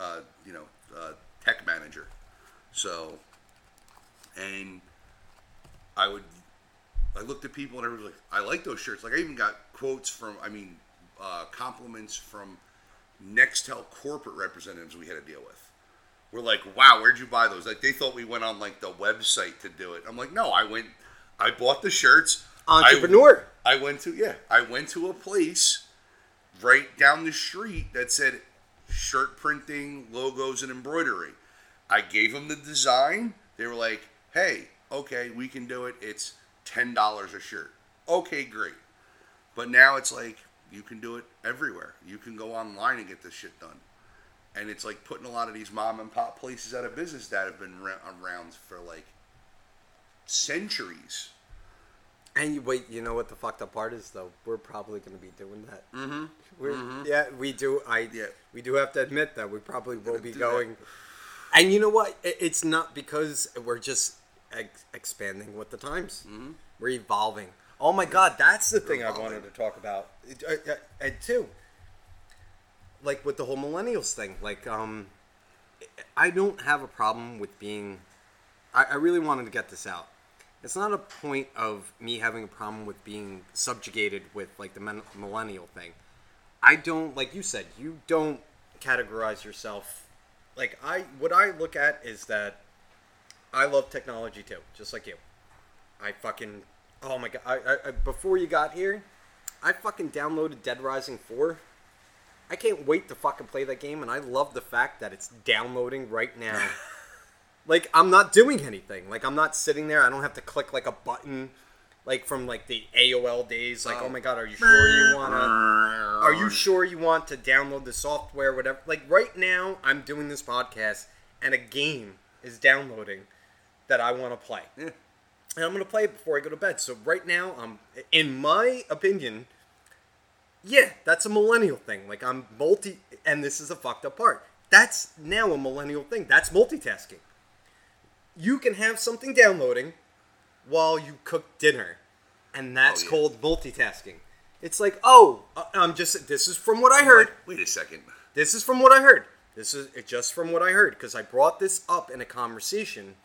uh, you know, uh, tech manager. So, and I would, I looked at people and everyone was like, I like those shirts. Like I even got quotes from, I mean, uh, compliments from Nextel corporate representatives we had to deal with. We're like, wow, where'd you buy those? Like they thought we went on like the website to do it. I'm like, no, I went, I bought the shirts. I- entrepreneur. I went to yeah, I went to a place right down the street that said shirt printing, logos, and embroidery. I gave them the design. They were like, "Hey, okay, we can do it. It's ten dollars a shirt." Okay, great. But now it's like you can do it everywhere. You can go online and get this shit done. And it's like putting a lot of these mom and pop places out of business that have been around for like centuries. And you wait, you know what the fucked up part is though? We're probably going to be doing that. Mm-hmm. We're, Yeah, we do. I Yeah. we do have to admit that we probably will be going. And you know what? It's not because we're just ex- expanding with the times. Mm-hmm. We're evolving. Oh my God, that's the thing I wanted to talk about. Uh, uh, And two, like with the whole millennials thing, like um, I don't have a problem with being. I, I really wanted to get this out. It's not a point of me having a problem with being subjugated with like the millennial thing. I don't like you said. You don't categorize yourself. Like I, what I look at is that I love technology too, just like you. I fucking oh my god! I, I, I before you got here, I fucking downloaded Dead Rising four I can't wait to fucking play that game, and I love the fact that it's downloading right now. like I'm not doing anything. Like I'm not sitting there. I don't have to click like a button, like from like the AOL days. Like, oh, my god, are you sure you wanna? Are you sure you want to download the software, whatever? Like right now, I'm doing this podcast, and a game is downloading that I want to play, Yeah. and I'm gonna play it before I go to bed. So right now, I'm, in my opinion, yeah, that's a millennial thing. Like I'm multi, and this is a fucked up part. That's now a millennial thing. That's multitasking. You can have something downloading while you cook dinner, and that's Oh, yeah. called multitasking. It's like, oh, uh, I'm just. This is from what I heard. Wait a second. This is from what I heard. This is just from what I heard because I brought this up in a conversation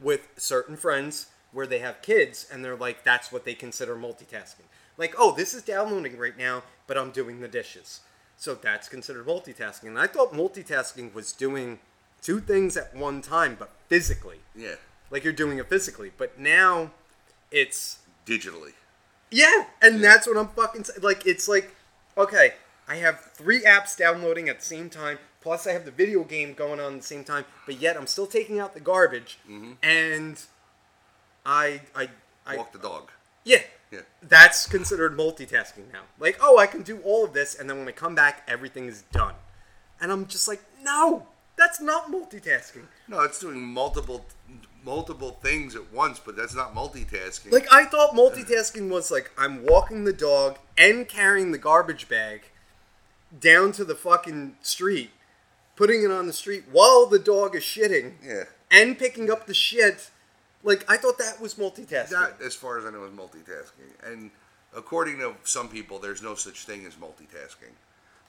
with certain friends where they have kids and they're like, that's what they consider multitasking. Like, oh, this is downloading right now, but I'm doing the dishes. So that's considered multitasking. And I thought multitasking was doing two things at one time, but physically. Yeah. Like you're doing it physically. But now it's Digitally. yeah, and that's what I'm fucking. Like, it's like, okay, I have three apps downloading at the same time, plus I have the video game going on at the same time, but yet I'm still taking out the garbage, mm-hmm. and I, I, I, Walk the dog. yeah, Yeah. that's considered multitasking now. Like, oh, I can do all of this, and then when I come back, everything is done, and I'm just like, no, that's not multitasking. No, it's doing multiple multiple things at once, but that's not multitasking. Like I thought multitasking was like I'm walking the dog and carrying the garbage bag down to the fucking street, putting it on the street while the dog is shitting, yeah. and picking up the shit. Like I thought that was multitasking. That, as far as I know, is multitasking. And according to some people, there's no such thing as multitasking.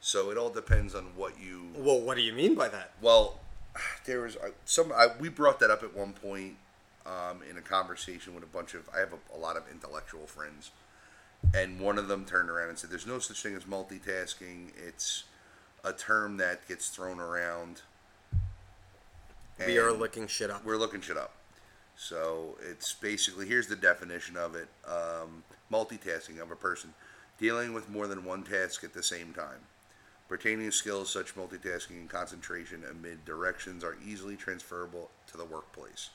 So it all depends on what you. well, what do you mean by that? Well, there was uh, some. I, we brought that up at one point um, in a conversation with a bunch of. I have a, a lot of intellectual friends, and one of them turned around and said, "There's no such thing as multitasking. It's a term that gets thrown around." We are looking shit up. we're looking shit up. So it's basically here's the definition of it: um, multitasking of a person dealing with more than one task at the same time. Pertaining to skills such multitasking and concentration amid directions are easily transferable to the workplace.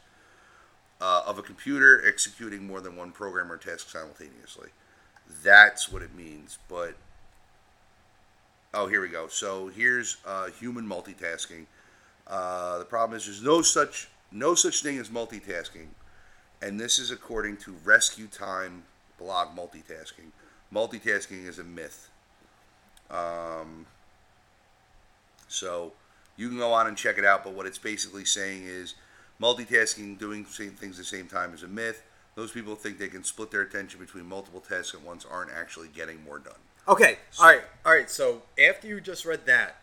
Uh, of a computer executing more than one program or task simultaneously. That's what it means. But oh, here we go. So here's uh, human multitasking. Uh, the problem is there's no such no such thing as multitasking, and this is according to Rescue Time blog multitasking. Multitasking is a myth. Um, so you can go on and check it out, but what it's basically saying is multitasking, doing same things at the same time, is a myth. Those people think they can split their attention between multiple tasks at once aren't actually getting more done. Okay, all right, all right. So after you just read that,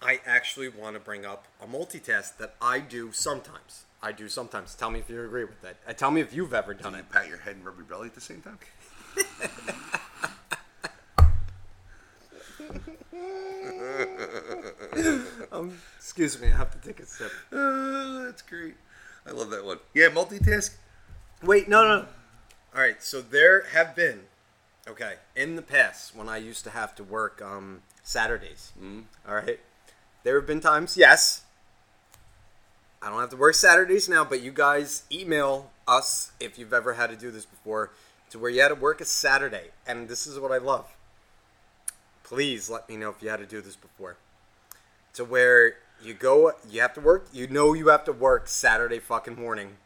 I actually want to bring up a multitask that I do sometimes. I do sometimes. Tell me if you agree with that. Uh, tell me if you've ever done Do it. pat your head and rub your belly at the same time? Excuse me, I have to take a sip. Uh, that's great. I love that one. Yeah, multitask. Wait, no, no. All right, so there have been, okay, in the past when I used to have to work um, Saturdays. all right, there have been times, yes. I don't have to work Saturdays now, but you guys email us if you've ever had to do this before to where you had to work a Saturday, and this is what I love. Please let me know if you had to do this before. To where you go, you have to work. You know you have to work Saturday fucking morning,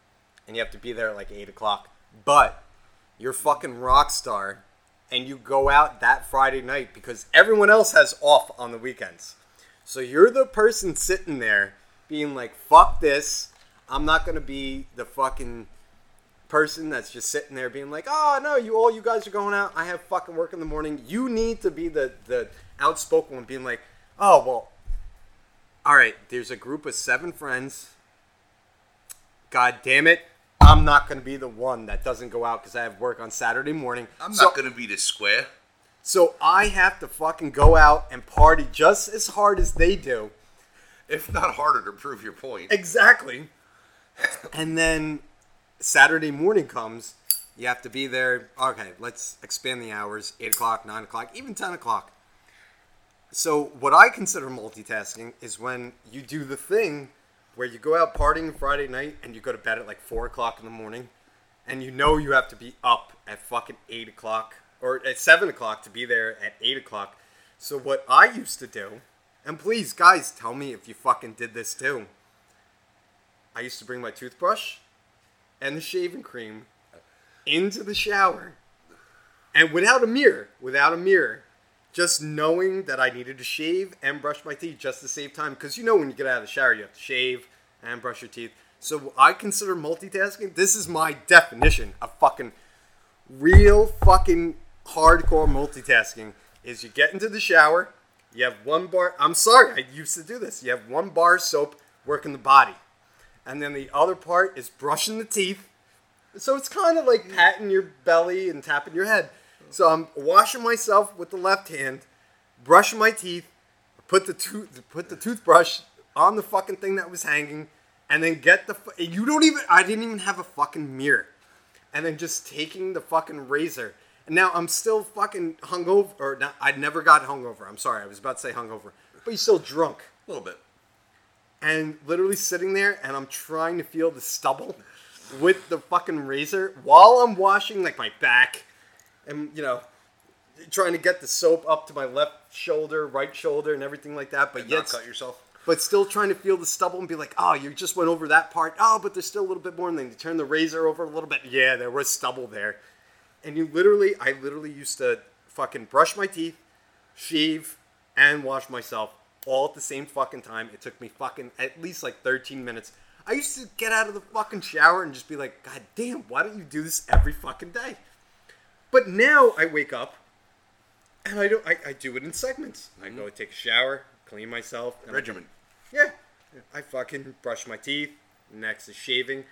and you have to be there at like eight o'clock. But you're fucking rock star, and you go out that Friday night because everyone else has off on the weekends. So you're the person sitting there being like, "Fuck this! I'm not gonna be the fucking person that's just sitting there being like, "Oh no, you all you guys are going out. I have fucking work in the morning." You need to be the the outspoken one, being like, "Oh well, all right. There's a group of seven friends. God damn it." I'm not going to be the one that doesn't go out because I have work on Saturday morning. I'm So- not going to be the square. So I have to fucking go out and party just as hard as they do. If not harder to prove your point. Exactly. and then Saturday morning comes, you have to be there. Okay, let's expand the hours 8 o'clock, 9 o'clock, even 10 o'clock. So what I consider multitasking is when you do the thing where you go out partying Friday night and you go to bed at like four o'clock in the morning, and you know you have to be up at fucking eight o'clock or at seven o'clock to be there at eight o'clock. So what I used to do, and please guys, tell me if you fucking did this too. I used to bring my toothbrush and the shaving cream into the shower, and without a mirror, without a mirror, just knowing that I needed to shave and brush my teeth just to save time. Because you know, when you get out of the shower, you have to shave and brush your teeth. So I consider multitasking. This is my definition of fucking real fucking hardcore multitasking. Is you get into the shower, you have one bar. I'm sorry, I used to do this. You have one bar soap working the body, and then the other part is brushing the teeth. So it's kind of like patting your belly and tapping your head. So I'm washing myself with the left hand, brushing my teeth, put the tooth put the toothbrush on the fucking thing that was hanging, and then get the you don't even I didn't even have a fucking mirror, and then just taking the fucking razor. And now I'm still fucking hungover, or not, I never got hungover. I'm sorry, I was about to say hungover, but you're still drunk A little bit. And literally sitting there and I'm trying to feel the stubble with the fucking razor while I'm washing like my back and you know trying to get the soap up to my left shoulder, right shoulder and everything like that but yet cut yourself. but still trying to feel the stubble and be like, "Oh, you just went over that part. Oh, but there's still a little bit more." And then you turn the razor over a little bit. Yeah, there was stubble there. And you literally, I literally used to fucking brush my teeth, shave, and wash myself all at the same fucking time. It took me fucking at least like 13 minutes. I used to get out of the fucking shower and just be like, "God damn, why don't you do this every fucking day?" But now I wake up and I don't. I, I do it in segments. I go mm-hmm. take a shower, clean myself, Regimen. yeah. I fucking brush my teeth. Next is shaving.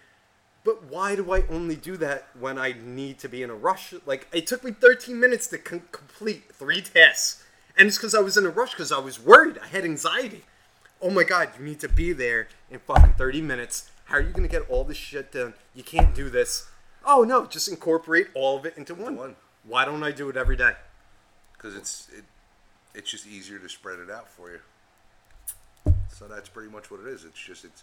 But why do I only do that when I need to be in a rush? Like, it took me 13 minutes to con- complete three tasks. And it's because I was in a rush because I was worried. I had anxiety. Oh my god, you need to be there in fucking 30 minutes. How are you going to get all this shit done? You can't do this. Oh no, just incorporate all of it into one. One. Why don't I do it every day? because it's it, it's just easier to spread it out for you. So that's pretty much what it is. It's just it's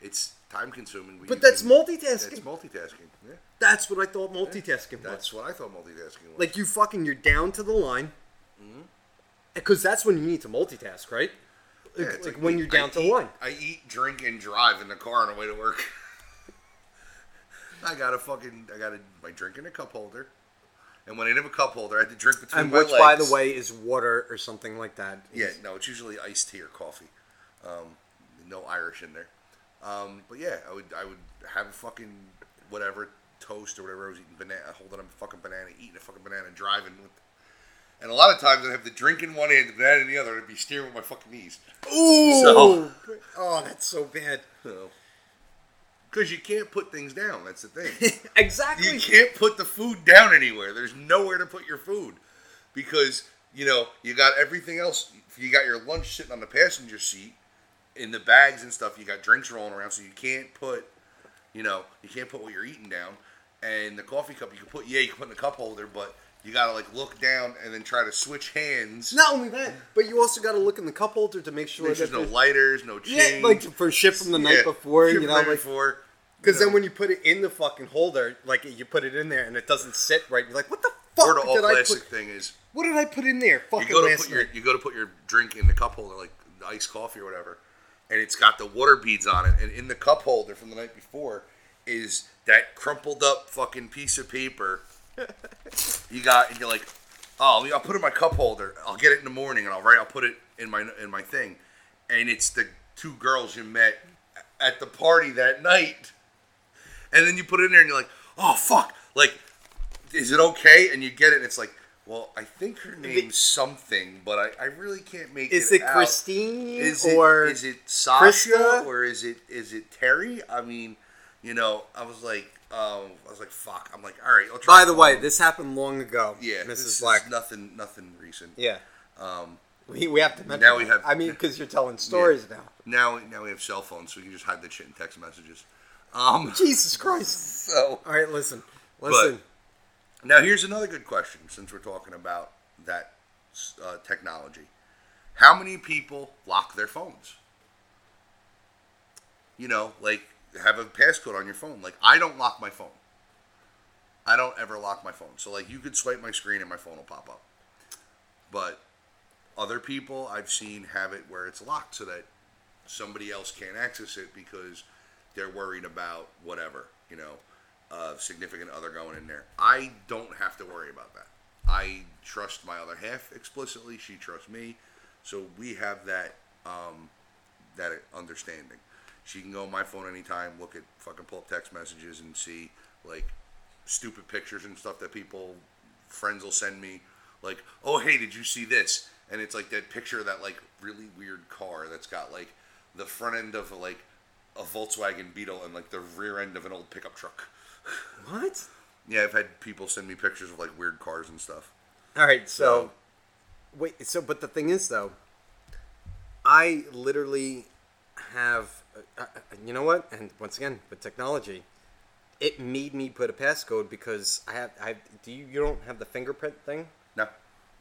it's time consuming. But that's multitasking. That's multitasking. Yeah, That's what I thought multitasking was. that's what I thought multitasking was. Like you fucking, you're down to the line. Mm-hmm. Because that's when you need to multitask, right? Yeah, Like, like when you're down I to eat- line. I eat, drink, and drive in the car on the way to work. I got a fucking I got a my drink in a cup holder, and when I didn't have a cup holder, I had to drink between And my which, legs. by the way, is water or something like that. Yeah, no, it's usually iced tea or coffee. Um, no Irish in there. Um, but yeah, I would I would have a fucking whatever toast or whatever I was eating banana, holding a fucking banana, eating a fucking banana, driving with. And a lot of times I'd have the drink in one hand, the banana in the other, and I'd be steering with my fucking knees. Ooh! So- oh, that's so bad. Because you can't put things down. That's the thing. exactly. You can't put the food down anywhere. There's nowhere to put your food because you know you got everything else. You got your lunch sitting on the passenger seat in the bags and stuff. You got drinks rolling around, so you can't put, you know, you can't put what you're eating down. And the coffee cup you can put, yeah, you can put in the cup holder, but you gotta like look down and then try to switch hands. Not only that, but you also got to look in the cup holder to make sure sure that there's no there's- lighters, no yeah, like for shit from the night Yeah, before, shit you from know, the night like before. because you then know. when you put it in the fucking holder, like you put it in there and it doesn't sit right, you're like, what the fuck or the all did I plastic put? thing is What did I put in there? you Fucking go to last put your night. you go to put your drink in the cup holder like iced coffee or whatever and it's got the water beads on it and in the cup holder from the night before is that crumpled up fucking piece of paper you got and you're like oh i'll put it in my cup holder i'll get it in the morning and i'll write i'll put it in my in my thing and it's the two girls you met at the party that night and then you put it in there and you're like oh fuck like is it okay? And you get it, and it's like, well, I think her name's something, but I, I really can't make Is it. it out. Christine Is it, or is it Sasha Krista? or is it is it Terry? I mean, you know, I was like, um, I was like, fuck. I'm like, all right. I'll try By the way, this happened long ago. yeah, Mrs. this is Black. nothing, nothing recent. Yeah. Um, We, we have to mention Now we have- I mean, because you're telling stories now. now, now we have cell phones, so we can just hide the shit in text messages. Um, Jesus Christ. so All right, listen. Listen. Now, here's another good question since we're talking about that uh, technology. How many people lock their phones? You know, like have a passcode on your phone. Like I don't lock my phone. I don't ever lock my phone. So like you could swipe my screen and my phone will pop up. But other people I've seen have it where it's locked so that somebody else can't access it because they're worried about whatever, you know, a significant other going in there. I don't have to worry about that. I trust my other half explicitly. She trusts me, so we have that um, that understanding. She can go on my phone anytime, look at fucking pull up text messages and see like stupid pictures and stuff that people friends will send me. Like, oh hey, did you see this? And it's like that picture of that like really weird car that's got like the front end of like a Volkswagen Beetle and like the rear end of an old pickup truck. What? Yeah, I've had people send me pictures of like weird cars and stuff. All right, so wait, so but the thing is though, I literally have, uh, uh, you know what? And once again, with technology, it made me put a passcode because I have. I do you, you don't have the fingerprint thing? No,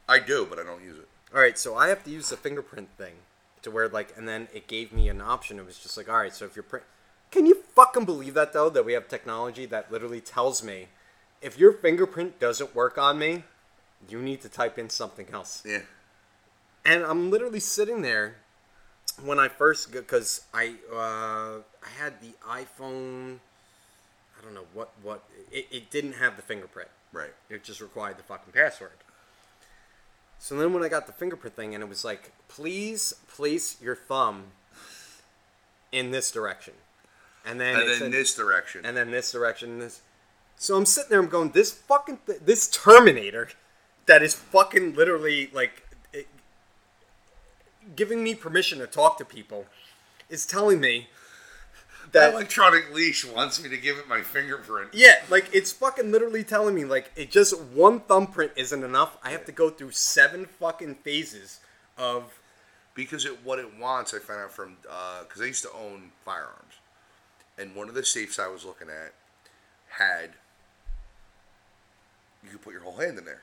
I do, but I don't use it. All right, so I have to use the fingerprint thing to where like, and then it gave me an option. It was just like, all right, so if you're print, can you fucking believe that though? That we have technology that literally tells me if your fingerprint doesn't work on me, you need to type in something else. Yeah. And I'm literally sitting there when I first because I uh, I had the iPhone. I don't know what what it, it didn't have the fingerprint. Right. It just required the fucking password. So then when I got the fingerprint thing and it was like, please place your thumb in this direction. And then, And then said- this direction. and then this direction and this. So I'm sitting there, I'm going, this fucking, th- this Terminator that is fucking literally like giving me permission to talk to people is telling me that electronic leash wants me to give it my fingerprint. Yeah, like it's fucking literally telling me like it just one thumbprint isn't enough. I have to go through seven fucking phases of Because it what it wants, I found out from uh, because I used to own firearms, and one of the safes I was looking at had you could put your whole hand in there,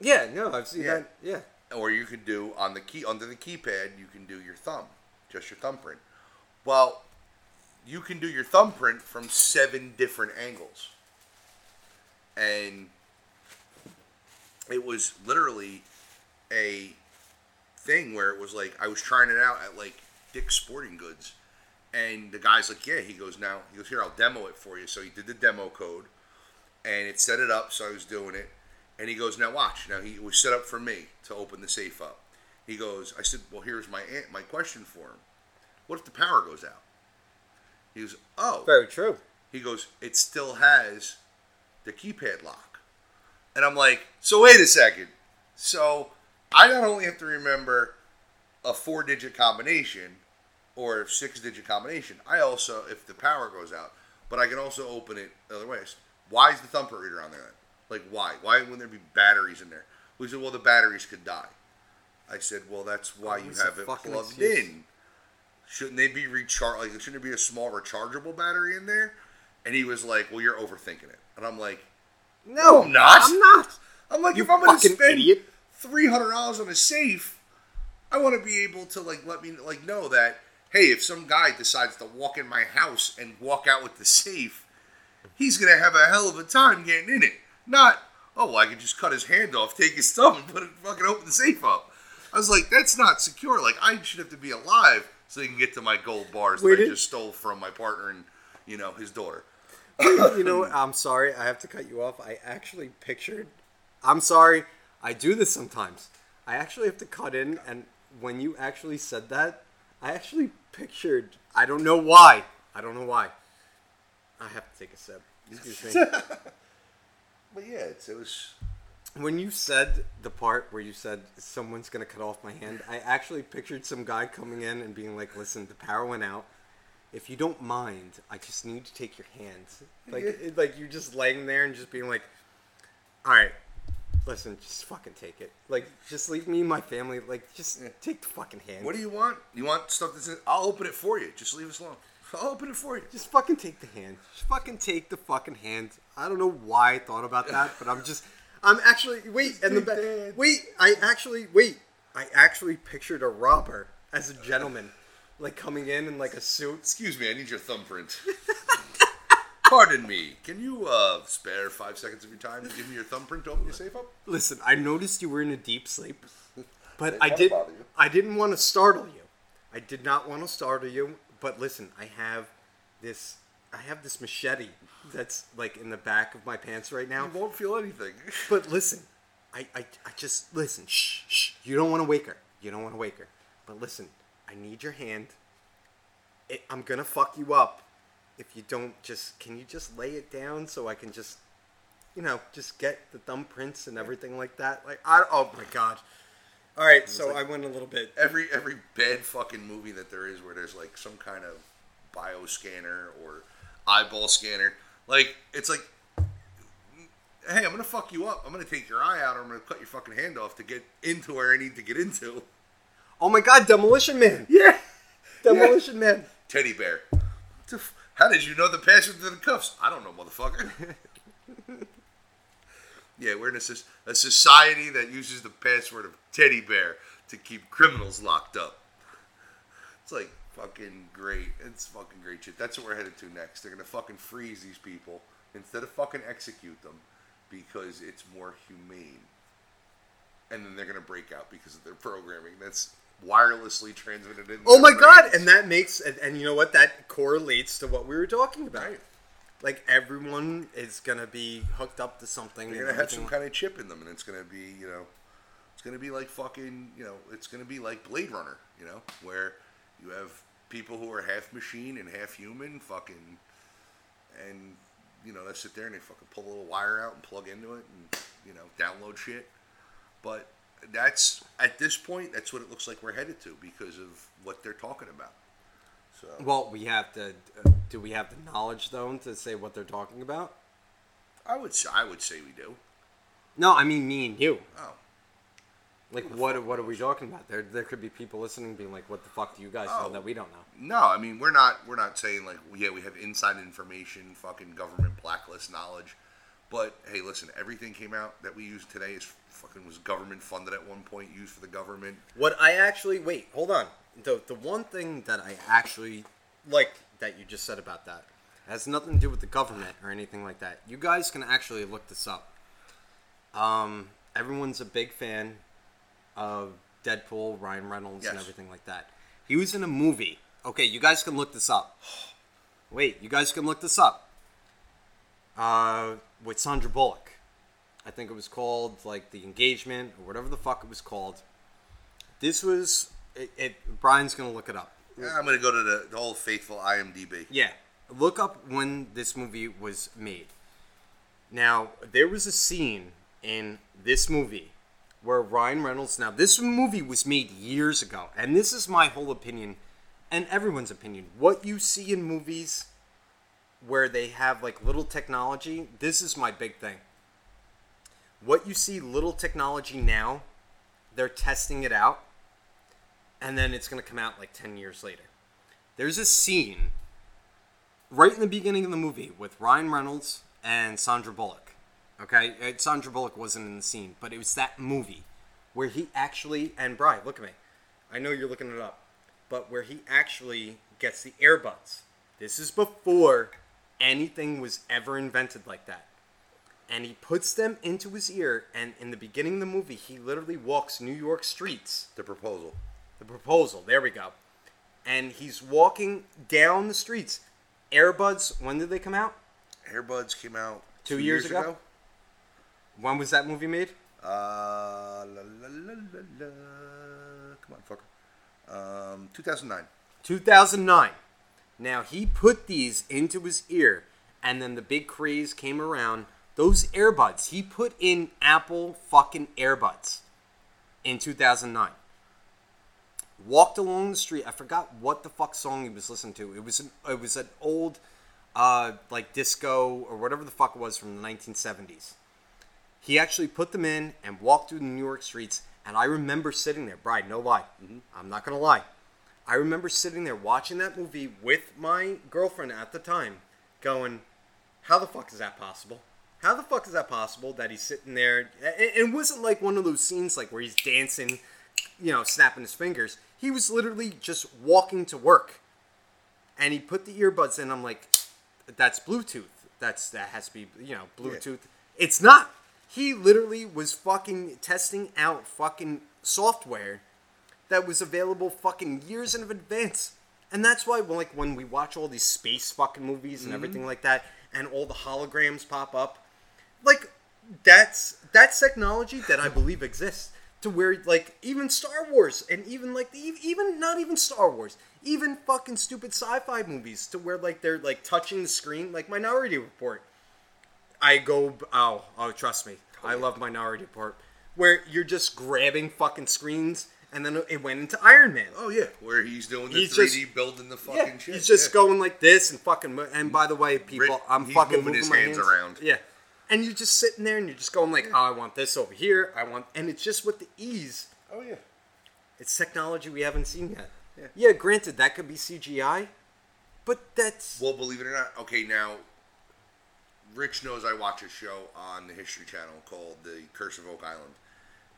yeah, no, I've seen Yeah. that. Yeah, or you can do on the key under the keypad you can do your thumb, just your thumbprint. Well, you can do your thumbprint from seven different angles, and it was literally a thing where it was like I was trying it out at like Dick's Sporting Goods, and the guy's like, "Yeah," he goes, "Now he goes here, I'll demo it for you." So he did the demo code, and it set it up. So I was doing it, and he goes, "Now watch." Now he was set up for me to open the safe up. He goes, "I said, well, here's my my question for him. What if the power goes out?" He goes, "Oh." very true. He goes, it still has the keypad lock. And I'm like, so wait a second. So I not only have to remember a four digit combination or a six digit combination, I also, if the power goes out, but I can also open it other ways. Why is the thumbprint reader on there then? Like, why? Why wouldn't there be batteries in there? We said, well, the batteries could die. I said, well, that's why oh, you Always a have it fucking plugged excuse. in. Shouldn't they be recharged? Like, shouldn't there be a small rechargeable battery in there? And he was like, "Well, you're overthinking it." And I'm like, No, I'm not. I'm not. "I'm like, You if I'm going to fucking spend idiot. three hundred dollars on a safe, I want to be able to like let me like know that hey, if some guy decides to walk in my house and walk out with the safe, he's gonna have a hell of a time getting in it. Not oh, well, I could just cut his hand off, take his thumb, and put it fucking open the safe up. I was like, that's not secure. Like I should have to be alive so he can get to my gold bars Wait, that I just stole from my partner and you know his daughter. you know. I'm sorry. I have to cut you off. I actually pictured. I'm sorry. I do this sometimes. I actually have to cut in, and when you actually said that, I actually pictured. I don't know why. I don't know why. I have to take a sip. Excuse me. But yeah, it's, it was. when you said the part where you said someone's gonna cut off my hand, I actually pictured some guy coming in and being like, "Listen, the power went out. If you don't mind, I just need to take your hand." Like, Yeah. it, like you're just laying there and just being like, "All right, listen, just fucking take it. Like, just leave me and my family. Like, just Yeah. take the fucking hand. What do you want? You want stuff that's in? I'll open it for you. Just leave us alone. I'll open it for you. Just fucking take the hand. Just fucking take the fucking hand. I don't know why I thought about that, but I'm just. I'm actually wait and the ba- wait. I actually wait. I actually pictured a robber as a gentleman, like coming in in like a suit. Excuse me, I need your thumbprint. Pardon me. Can you uh, spare five seconds of your time to give me your thumbprint to open your safe up? Listen, I noticed you were in a deep sleep, but I did. bother you. I didn't want to startle you. I did not want to startle you. But listen, I have this. I have this machete that's like in the back of my pants right now. You won't feel anything. But listen, I, I, I just listen. Shh, shh. You don't want to wake her. You don't want to wake her. But listen, I need your hand. It, I'm gonna fuck you up if you don't just. Can you just lay it down so I can just, you know, just get the thumbprints and everything like that? Like I. Oh my god. All right, so I went a little bit. every every bad fucking movie that there is where there's like some kind of bioscanner or eyeball scanner, like it's like, hey, I'm gonna fuck you up. I'm gonna take your eye out, or I'm gonna cut your fucking hand off to get into where I need to get into. Oh my god, Demolition Man. Yeah, Demolition Man. teddy bear. What the f- How did you know the password to the cuffs? I don't know, motherfucker. yeah, we're in a, a society that uses the password of teddy bear to keep criminals locked up. It's like fucking great. It's fucking great shit. That's what we're headed to next. They're gonna fucking freeze these people instead of fucking execute them because it's more humane. And then they're gonna break out because of their programming that's wirelessly transmitted in. Oh my their god, and that makes and, and you know what? That correlates to what we were talking about. Right. Like everyone is gonna be hooked up to something. They're gonna have some kind of chip in them, and it's gonna be, you know, it's gonna be like fucking, you know, it's gonna be like Blade Runner, you know, where you have people who are half machine and half human, fucking, and you know, they sit there and they fucking pull a little wire out and plug into it, and you know, download shit. But that's at this point, that's what it looks like we're headed to because of what they're talking about. So Well, we have to. Uh, do we have the knowledge though to say what they're talking about? I would, say, I would say we do. No, I mean me and you. Oh, Like what? What are we talking about? There, there could be people listening being like, "What the fuck do you guys know Oh. that we don't know?" No, I mean we're not we're not saying like yeah we have inside information, fucking government blacklist knowledge, but hey, listen, everything came out that we use today is fucking was government funded at one point, used for the government. What I actually wait, hold on. The the one thing that I actually like that you just said about that has nothing to do with the government or anything like that. You guys can actually look this up. Um, everyone's a big fan of Deadpool, Ryan Reynolds, and everything like that. He was in a movie. Okay, you guys can look this up. Wait, you guys can look this up. Uh, with Sandra Bullock. I think it was called like the engagement or whatever the fuck it was called. This was it. it Brian's gonna look it up. Yeah, I'm gonna go to the, the whole faithful IMDb. Yeah, look up when this movie was made. Now there was a scene in this movie where Ryan Reynolds. Now this movie was made years ago, and this is my whole opinion, and everyone's opinion. What you see in movies where they have like little technology, this is my big thing. What you see little technology now, they're testing it out, and then it's going to come out like 10 years later. There's a scene right in the beginning of the movie with Ryan Reynolds and Sandra Bullock. Okay, Sandra Bullock wasn't in the scene, but it was that movie where he actually and Brian, look at me. I know you're looking it up, but where he actually gets the earbuds. This is before anything was ever invented like that. And he puts them into his ear, and in the beginning of the movie, he literally walks New York streets The proposal. the proposal. There we go. And he's walking down the streets. AirPods. When did they come out? AirPods came out Two years ago? When was that movie made? Uh, la, la, la. Come on, fucker. Um, 2009. 2009. Now he put these into his ear, and then the big craze came around. Those earbuds. He put in Apple fucking earbuds in 2009. Walked along the street. I forgot what the fuck song he was listening to. It was an, it was an old, uh, like disco or whatever the fuck it was from the 1970s. He actually put them in and walked through the New York streets. And I remember sitting there, Bride, no lie. Mm-hmm. I'm not gonna lie. I remember sitting there watching that movie with my girlfriend at the time, going, "How the fuck is that possible? How the fuck is that possible that he's sitting there?" And it wasn't like one of those scenes like where he's dancing you know, snapping his fingers. He was literally just walking to work, and he put the earbuds in. I'm like, that's Bluetooth. That's that has to be you know Bluetooth. It's not. He literally was fucking testing out fucking software that was available fucking years in advance. And that's why, well, like, when we watch all these space fucking movies and mm-hmm. everything like that, and all the holograms pop up, like, that's that's technology that I believe exists. To where, like, even Star Wars, and even like, e- even not even Star Wars, even fucking stupid sci-fi movies, to where like they're like touching the screen, like Minority Report. I go, oh, oh, trust me, I love Minority Report, where you're just grabbing fucking screens, and then it went into Iron Man. Oh yeah, where he's doing the He's 3D just- building the fucking Yeah, shit. he's just yeah. going like this and fucking. Mo- and by the way, people, Rick- I'm he's fucking moving his my hands around. Yeah, and you're just sitting there and you're just going like, oh, I want this over here. I want, and it's just with the ease. Oh yeah. It's technology we haven't seen yet. Yeah. Yeah, granted that could be CGI, but that's Well, believe it or not, okay, now Rich knows I watch a show on the History Channel called The Curse of Oak Island.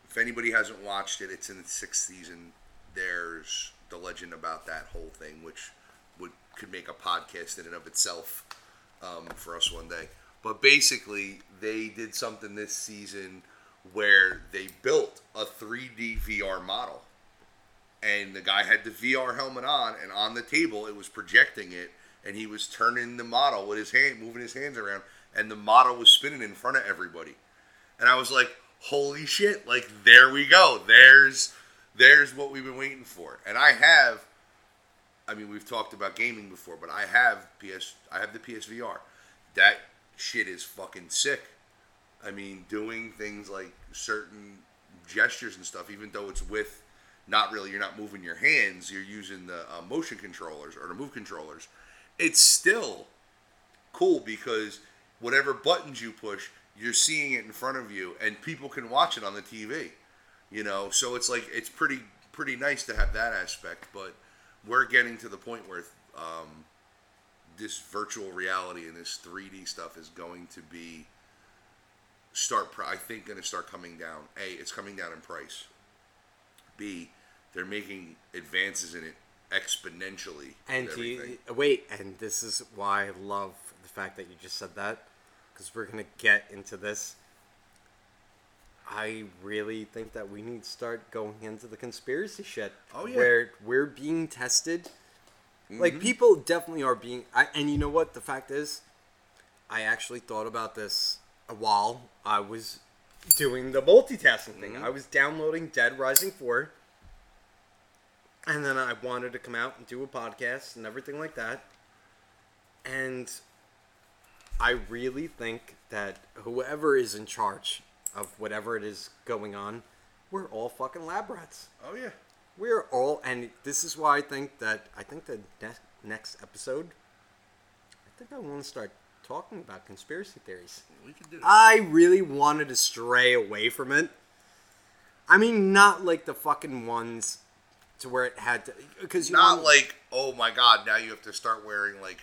If anybody hasn't watched it, it's in its sixth season. There's the legend about that whole thing, which would could make a podcast in and of itself um, for us one day. But basically, they did something this season where they built a 3D VR model and the guy had the VR helmet on, and on the table it was projecting it, and he was turning the model with his hand, moving his hands around, and the model was spinning in front of everybody, and I was like, "Holy shit! Like there we go. There's there's what we've been waiting for." And I have, I mean, we've talked about gaming before, but I have PS, I have the PSVR. That shit is fucking sick. I mean, doing things like certain gestures and stuff, even though it's with not really, you're not moving your hands, you're using the uh, motion controllers or the move controllers. It's still cool because whatever buttons you push, you're seeing it in front of you, and people can watch it on the TV. You know, so it's like it's pretty pretty nice to have that aspect, but we're getting to the point where um, this virtual reality and this 3D stuff is going to be start. I think going to start coming down. A, it's coming down in price. B, they're making advances in it exponentially. and you, wait, and this is why I love the fact that you just said that, because we're gonna get into this. I really think that we need to start going into the conspiracy shit. Oh, yeah. Where we're being tested. Like mm-hmm. people definitely are being. I, and you know what? The fact is, I actually thought about this a while I was doing the multitasking thing. Mm-hmm. I was downloading Dead Rising 4. And then I wanted to come out and do a podcast and everything like that. And I really think that whoever is in charge of whatever it is going on, we're all fucking lab rats. Oh yeah. We're all, and this is why I think that I think the ne- next episode, I think I want to start talking about conspiracy theories. We could do it. I really wanted to stray away from it. I mean, not like the fucking ones to where it had to, because you Not know, like, oh my god, now you have to start wearing like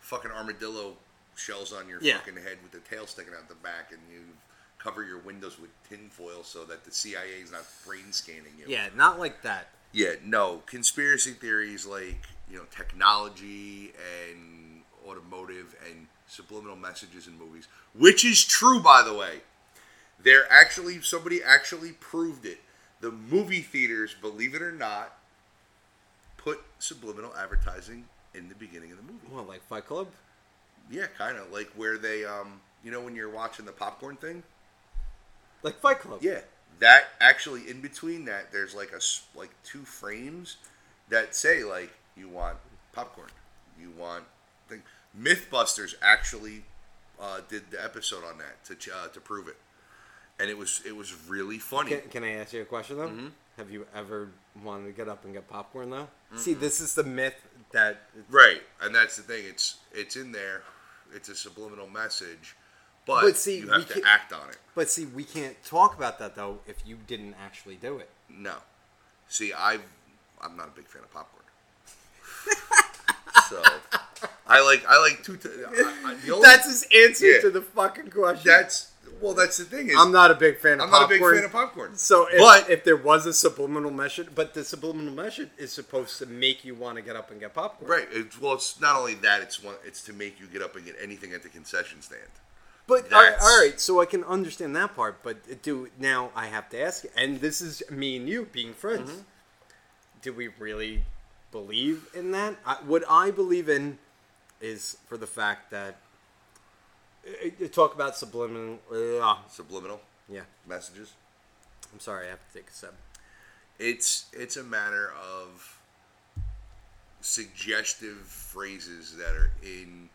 fucking armadillo shells on your Yeah. fucking head with the tail sticking out the back, and you cover your windows with tinfoil so that the CIA is not brain scanning you. yeah, not like that. Yeah, no. Conspiracy theories like, you know, technology and automotive and subliminal messages in movies, which is true, by the way. They're actually, somebody actually proved it. The movie theaters, believe it or not, put subliminal advertising in the beginning of the movie. Well, like Fight Club. Yeah, kind of. Like where they, um, you know, when you're watching the popcorn thing? Like Fight Club. Yeah, that actually in between that, there's like a like two frames that say like you want popcorn, you want thing. MythBusters actually uh, did the episode on that to uh, to prove it, and it was it was really funny. Can, can I ask you a question though? Mm-hmm. Have you ever wanted to get up and get popcorn though? See, this is the myth that Right, and that's the thing. It's it's in there. It's a subliminal message, but, But see, you have to act on it. But see, we can't talk about that though if you didn't actually do it. No. See, I've I'm not a big fan of popcorn. so I like I like two. T- I, I, the only, That's his answer Yeah. to the fucking question. that's Well, that's the thing is, I'm not a big fan of I'm not a popcorn. big fan of popcorn. So if, but if there was a subliminal message, but the subliminal message is supposed to make you want to get up and get popcorn. right, it's, well, it's not only that; it's one, it's to make you get up and get anything at the concession stand. But all right, all right, so I can understand that part. But do now I have to ask and this is me and you being friends. Mm-hmm. Do we really believe in that? I, what I believe in is for the fact that talk about subliminal. Uh, Subliminal yeah, messages. I'm sorry, I have to take a sip. It's it's a matter of suggestive phrases that are in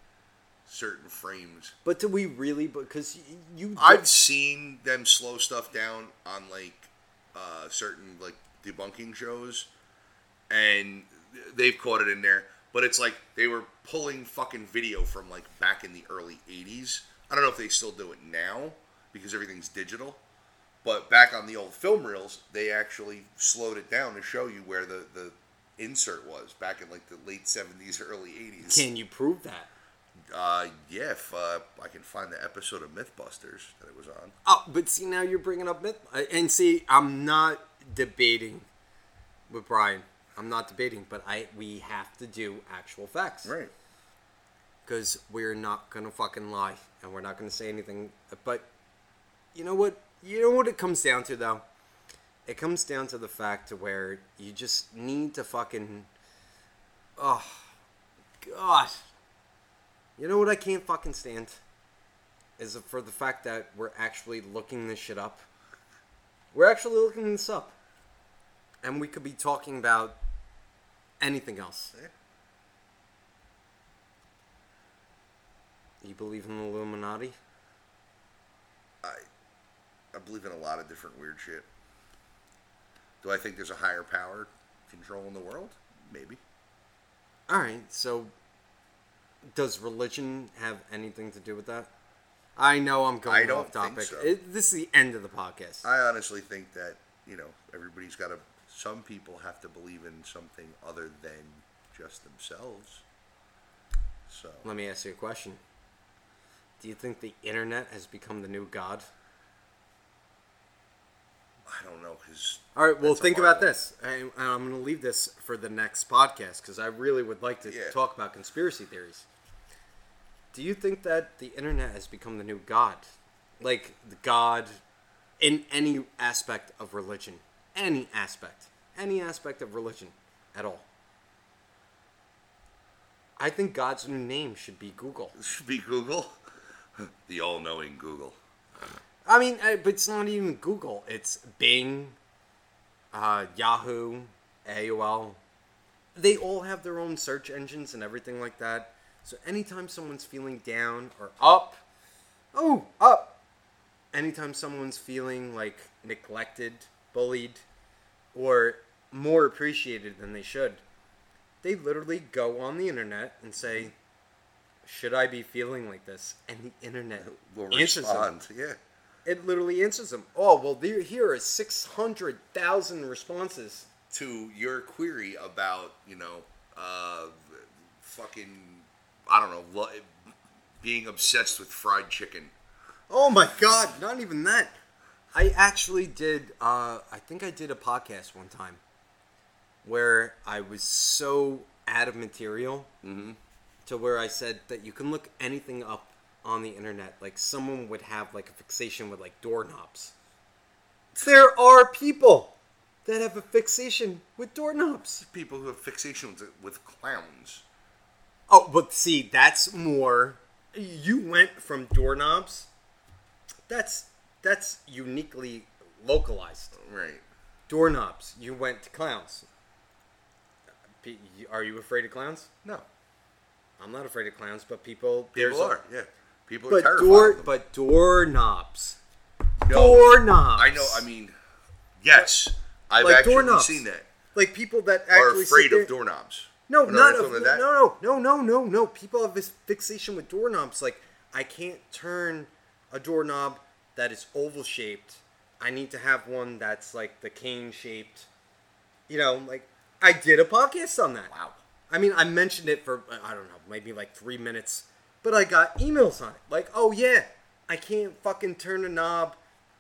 certain frames. But do we really? Because you, I've seen them slow stuff down on like uh, certain like debunking shows, and they've caught it in there. But it's like they were pulling fucking video from like back in the early '80s. I don't know if they still do it now because everything's digital. But back on the old film reels, they actually slowed it down to show you where the, the insert was back in like the late '70s, early '80s. can you prove that? Uh, yeah, if uh, I can find the episode of MythBusters that it was on. Oh, but see now you're bringing up myth, uh, and see I'm not debating with Brian. I'm not debating, but I we have to do actual facts, Right. Because we're not gonna fucking lie, and we're not gonna say anything. But you know what? You know what it comes down to, though. It comes down to the fact to where you just need to fucking. Oh, God. You know what I can't fucking stand? Is for the fact that we're actually looking this shit up. We're actually looking this up. And we could be talking about anything else. You believe in the Illuminati? I I believe in a lot of different weird shit. Do I think there's a higher power controlling the world? Maybe. Alright, so does religion have anything to do with that? I know I'm going I don't off topic. think so. It, this is the end of the podcast. I honestly think that you know everybody's got to. Some people have to believe in something other than just themselves. So Let me ask you a question. Do you think the internet has become the new god? I don't know because All right, well, think about this. And I'm going to leave this for the next podcast because I really would like to Yeah. talk about conspiracy theories. Do you think that the internet has become the new god? Like, the god in any aspect of religion? Any aspect. Any aspect of religion at all. I think God's new name should be Google. should be Google, the all-knowing Google. I mean, but it's not even Google. It's Bing, uh, Yahoo, AOL. They all have their own search engines and everything like that. So anytime someone's feeling down or up, oh, up. Anytime someone's feeling like neglected, bullied, or more appreciated than they should, they literally go on the internet and say, "Should I be feeling like this?" And the internet Will answers them respond. Yeah. it literally answers them. Oh well, there here are six hundred thousand responses. to your query about you know uh, fucking I don't know lo- being obsessed with fried chicken. Oh my god! Not even that. I actually did. Uh, I think I did a podcast one time where I was so out of material to where I said that you can look anything up on the internet. Like someone would have like a fixation with like doorknobs. There are people that have a fixation with doorknobs. People who have fixation with, with clowns. Oh, but see, that's more. You went from doorknobs. That's that's uniquely localized. Right. Doorknobs. You went to clowns. Are you afraid of clowns? No. I'm not afraid of clowns, but people. People there's a- are. Yeah. People are But terrified. door, of them. but doorknobs. No, Doorknobs. I know. I mean, yes, I've Like actually doorknnobs. seen that. like people that Are afraid of doorknobs. No, not of, no, no, no, no, no, no. People have this fixation with doorknobs. Like I can't turn a doorknob that is oval shaped. I need to have one that's like the cane shaped. You know, like I did a podcast on that. Wow. I mean, I mentioned it for I don't know, maybe like three minutes, but I got emails on it. Like, oh yeah, I can't fucking turn a knob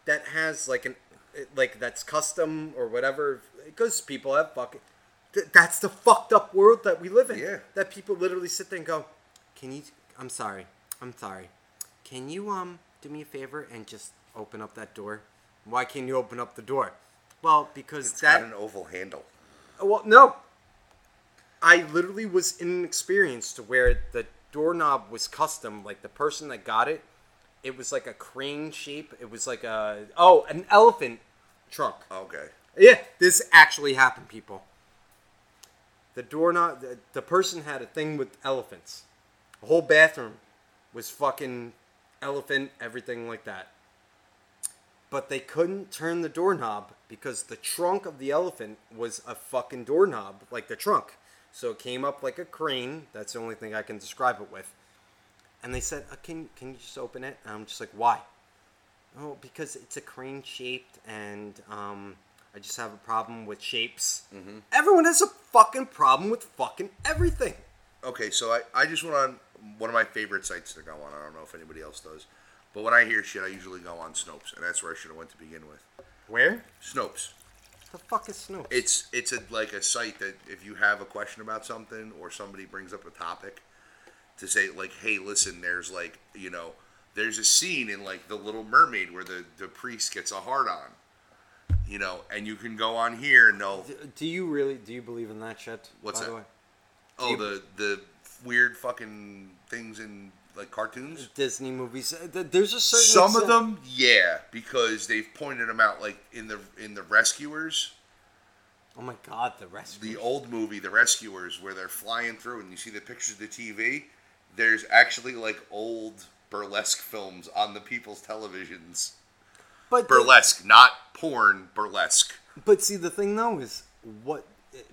that has like an like that's custom or whatever because people have fucking th- that's the fucked up world that we live in. Yeah. That people literally sit there and go, "Can you I'm sorry. I'm sorry. Can you um do me a favor and just open up that door?" Why can't you open up the door? Well, because It's that got an oval handle. well, no. I literally was in an experience to where the doorknob was custom. Like the person that got it, it was like a crane shape. It was like a oh, an elephant trunk. Okay. Yeah, this actually happened, people. The doorknob, the, the person had a thing with elephants. The whole bathroom was fucking elephant, everything like that. But they couldn't turn the doorknob because the trunk of the elephant was a fucking doorknob, like the trunk. So it came up like a crane. That's the only thing I can describe it with. And they said, uh, "Can can you just open it?" And I'm just like, "Why?" Oh, because it's a crane shaped, and um, I just have a problem with shapes. Everyone has a fucking problem with fucking everything. Okay, so I, I just went on one of my favorite sites to go on. I don't know if anybody else does. But when I hear shit, I usually go on Snopes, and that's where I should have went to begin with. Where? Snopes. The fuck is Snoop? It's it's a like a site that if you have a question about something or somebody brings up a topic, to say like, hey, listen, there's like you know, there's a scene in like the Little Mermaid where the the priest gets a hard on, you know, and you can go on here and they'll do you really do you believe in that shit? What's by that? The way? oh you- the the weird fucking things in like cartoons. Disney movies. uh, There's a certain Some of them, yeah, because they've pointed them out, like in the in the Rescuers, Oh my god, the Rescuers. the old movie, The Rescuers, where they're flying through and you see the pictures of the TV. There's actually like old burlesque films on the people's televisions. but Burlesque, not porn. Burlesque. But see, the thing though is what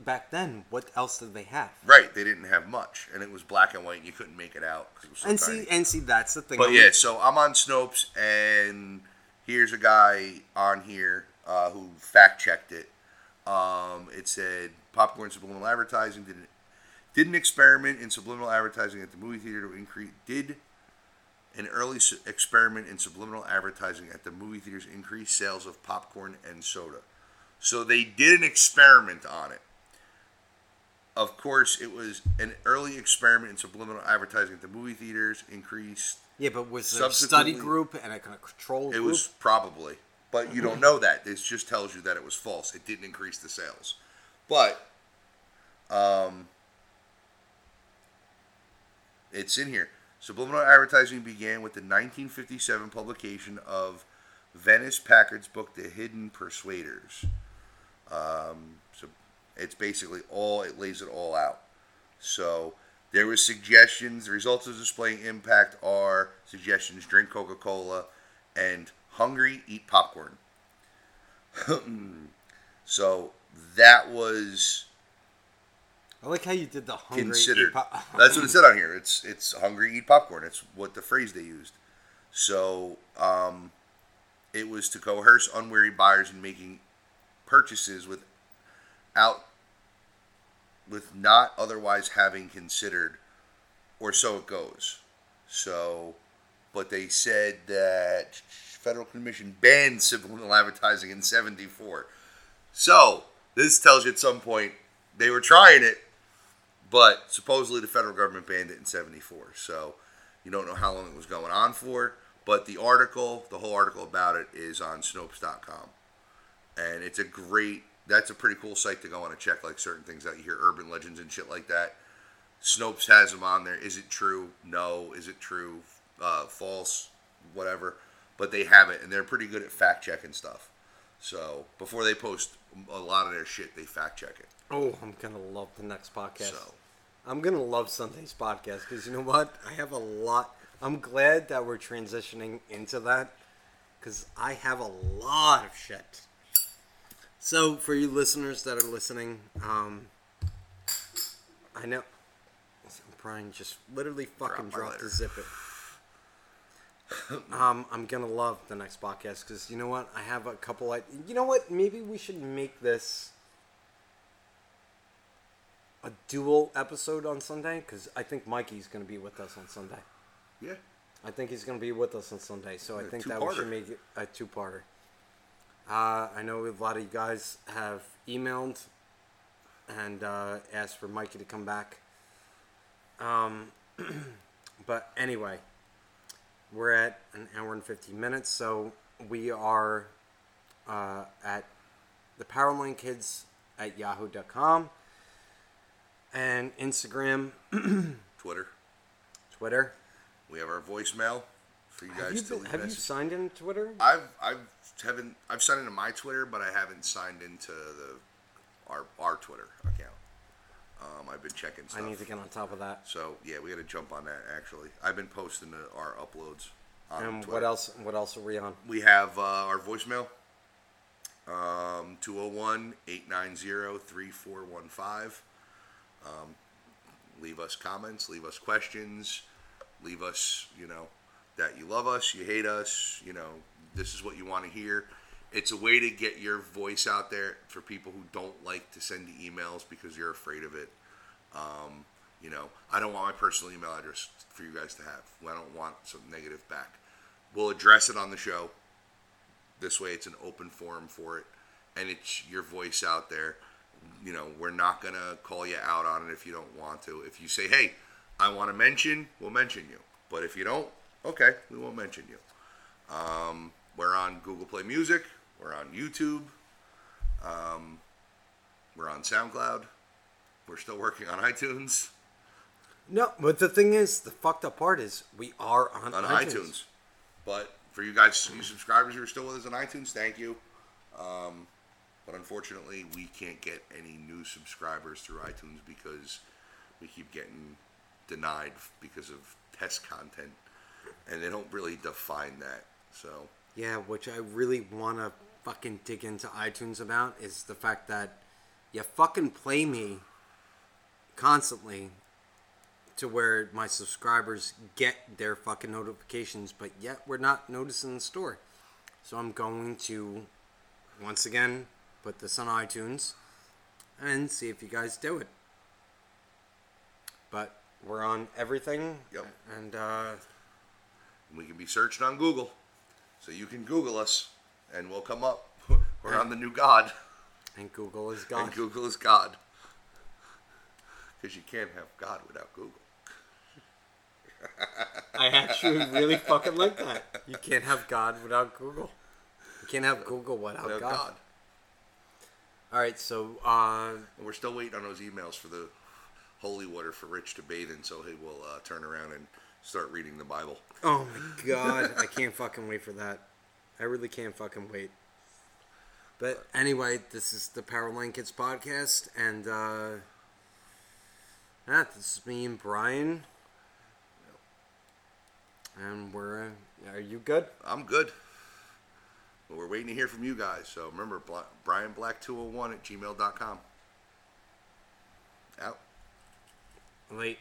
back then. What else did they have? Right, they didn't have much, and it was black and white, and you couldn't make it out. it was so And tiny. see, and see, that's the thing. But I'm- yeah, so I'm on Snopes, and here's a guy on here uh, who fact checked it. Um, it said popcorn subliminal advertising did an, did an experiment in subliminal advertising at the movie theater to increase did an early s- experiment in subliminal advertising at the movie theaters increase sales of popcorn and soda. So they did an experiment on it. Of course, it was an early experiment in subliminal advertising at the movie theaters increased yeah, but was a study group and a kind of control it group? was probably, but you don't know that. This just tells you that it was false. It didn't increase the sales, but um, it's in here. Subliminal advertising began with the 1957 publication of Vance Packard's book, The Hidden Persuaders. Um, so it's basically all it lays it all out. So there was suggestions. The results of displaying impact are suggestions: drink Coca-Cola, and hungry, eat popcorn. so that was I like how you did the hungry. considered. pop- That's what it said on here. It's it's hungry, eat popcorn. It's what the phrase they used. So um, it was to coerce unwary buyers in making purchases without with not otherwise having considered, or so it goes. So, but they said that federal commission banned subliminal advertising in '74. So this tells you at some point they were trying it, but supposedly the federal government banned it in 74. So you don't know how long it was going on for. But the article, the whole article about it is on Snopes.com. And it's a great, that's a pretty cool site to go on and check like certain things out. You hear urban legends and shit like that. Snopes has them on there. Is it true? No. Is it true? Uh, false? Whatever. But they have it, and they're pretty good at fact checking stuff. So before they post a lot of their shit, they fact check it. Oh, I'm gonna love the next podcast. So I'm gonna love Sunday's podcast because you know what? I have a lot. I'm glad that we're transitioning into that because I have a lot of shit. So for you listeners that are listening, um, I know Brian just literally fucking Drop dropped lighter. the zipper. um, I'm gonna love the next podcast because you know what? I have a couple. I, you know what? Maybe we should make this a dual episode on Sunday because I think Mikey's going to be with us on Sunday. yeah, I think he's going to be with us on Sunday, so I think that we should make it a two-parter. Uh, I know a lot of you guys have emailed and uh, asked for Mikey to come back. Um, but anyway, we're at an hour and 50 minutes, so we are uh, at the Powerline Kids at yahoo.com and Instagram, Twitter. Twitter. We have our voicemail for you guys Have you, to been, have you signed in Twitter? I've I've haven't I've signed into my Twitter, but I haven't signed into the our our Twitter account. Um, I've been checking I need to get on top of that. So yeah, we got to jump on that. Actually, I've been posting the, our uploads. On And Twitter. what else? What else are we on? We have uh, our voicemail. Um, 201-890-3415. Um, leave us comments, leave us questions, leave us, you know, that you love us, you hate us, you know, this is what you want to hear. It's a way to get your voice out there for people who don't like to send you emails because you're afraid of it. Um, you know, I don't want my personal email address for you guys to have. I don't want some negative back. We'll address it on the show. This way, it's an open forum for it, and it's your voice out there. You know, we're not gonna call you out on it if you don't want to. If you say, "Hey, I want to mention," we'll mention you. But if you don't, okay, we won't mention you. Um, we're on Google Play Music. We're on YouTube. Um, we're on SoundCloud. We're still working on iTunes. No, but the thing is, the fucked up part is we are on, on iTunes. iTunes. But for you guys, you subscribers who are still with us on iTunes, thank you. Um, but unfortunately, we can't get any new subscribers through iTunes because we keep getting denied because of test content, and they don't really define that. So Yeah, which I really want to fucking dig into iTunes about is the fact that you fucking play me constantly to where my subscribers get their fucking notifications, but yet we're not noticing the store. So I'm going to once again put this on iTunes and see if you guys do it. But we're on everything. Yep. And uh, we can be searched on Google, so you can Google us, and we'll come up. We're on the new God. and Google is God. And Google is God. Because you can't have God without Google. I actually really fucking like that. You can't have God without Google. You can't have Google without, Without God. God. All right, so uh, we're still waiting on those emails for the holy water for Rich to bathe in, so he will uh, turn around and start reading the Bible. oh my god, I can't fucking wait for that. I really can't fucking wait. But anyway, this is the Powerline Kids podcast, and uh, yeah, this is me and Brian, and we're. Are you good? I'm good. But we're waiting to hear from you guys. So remember, Bla- BrianBlack201 at gmail.com. Out. Late.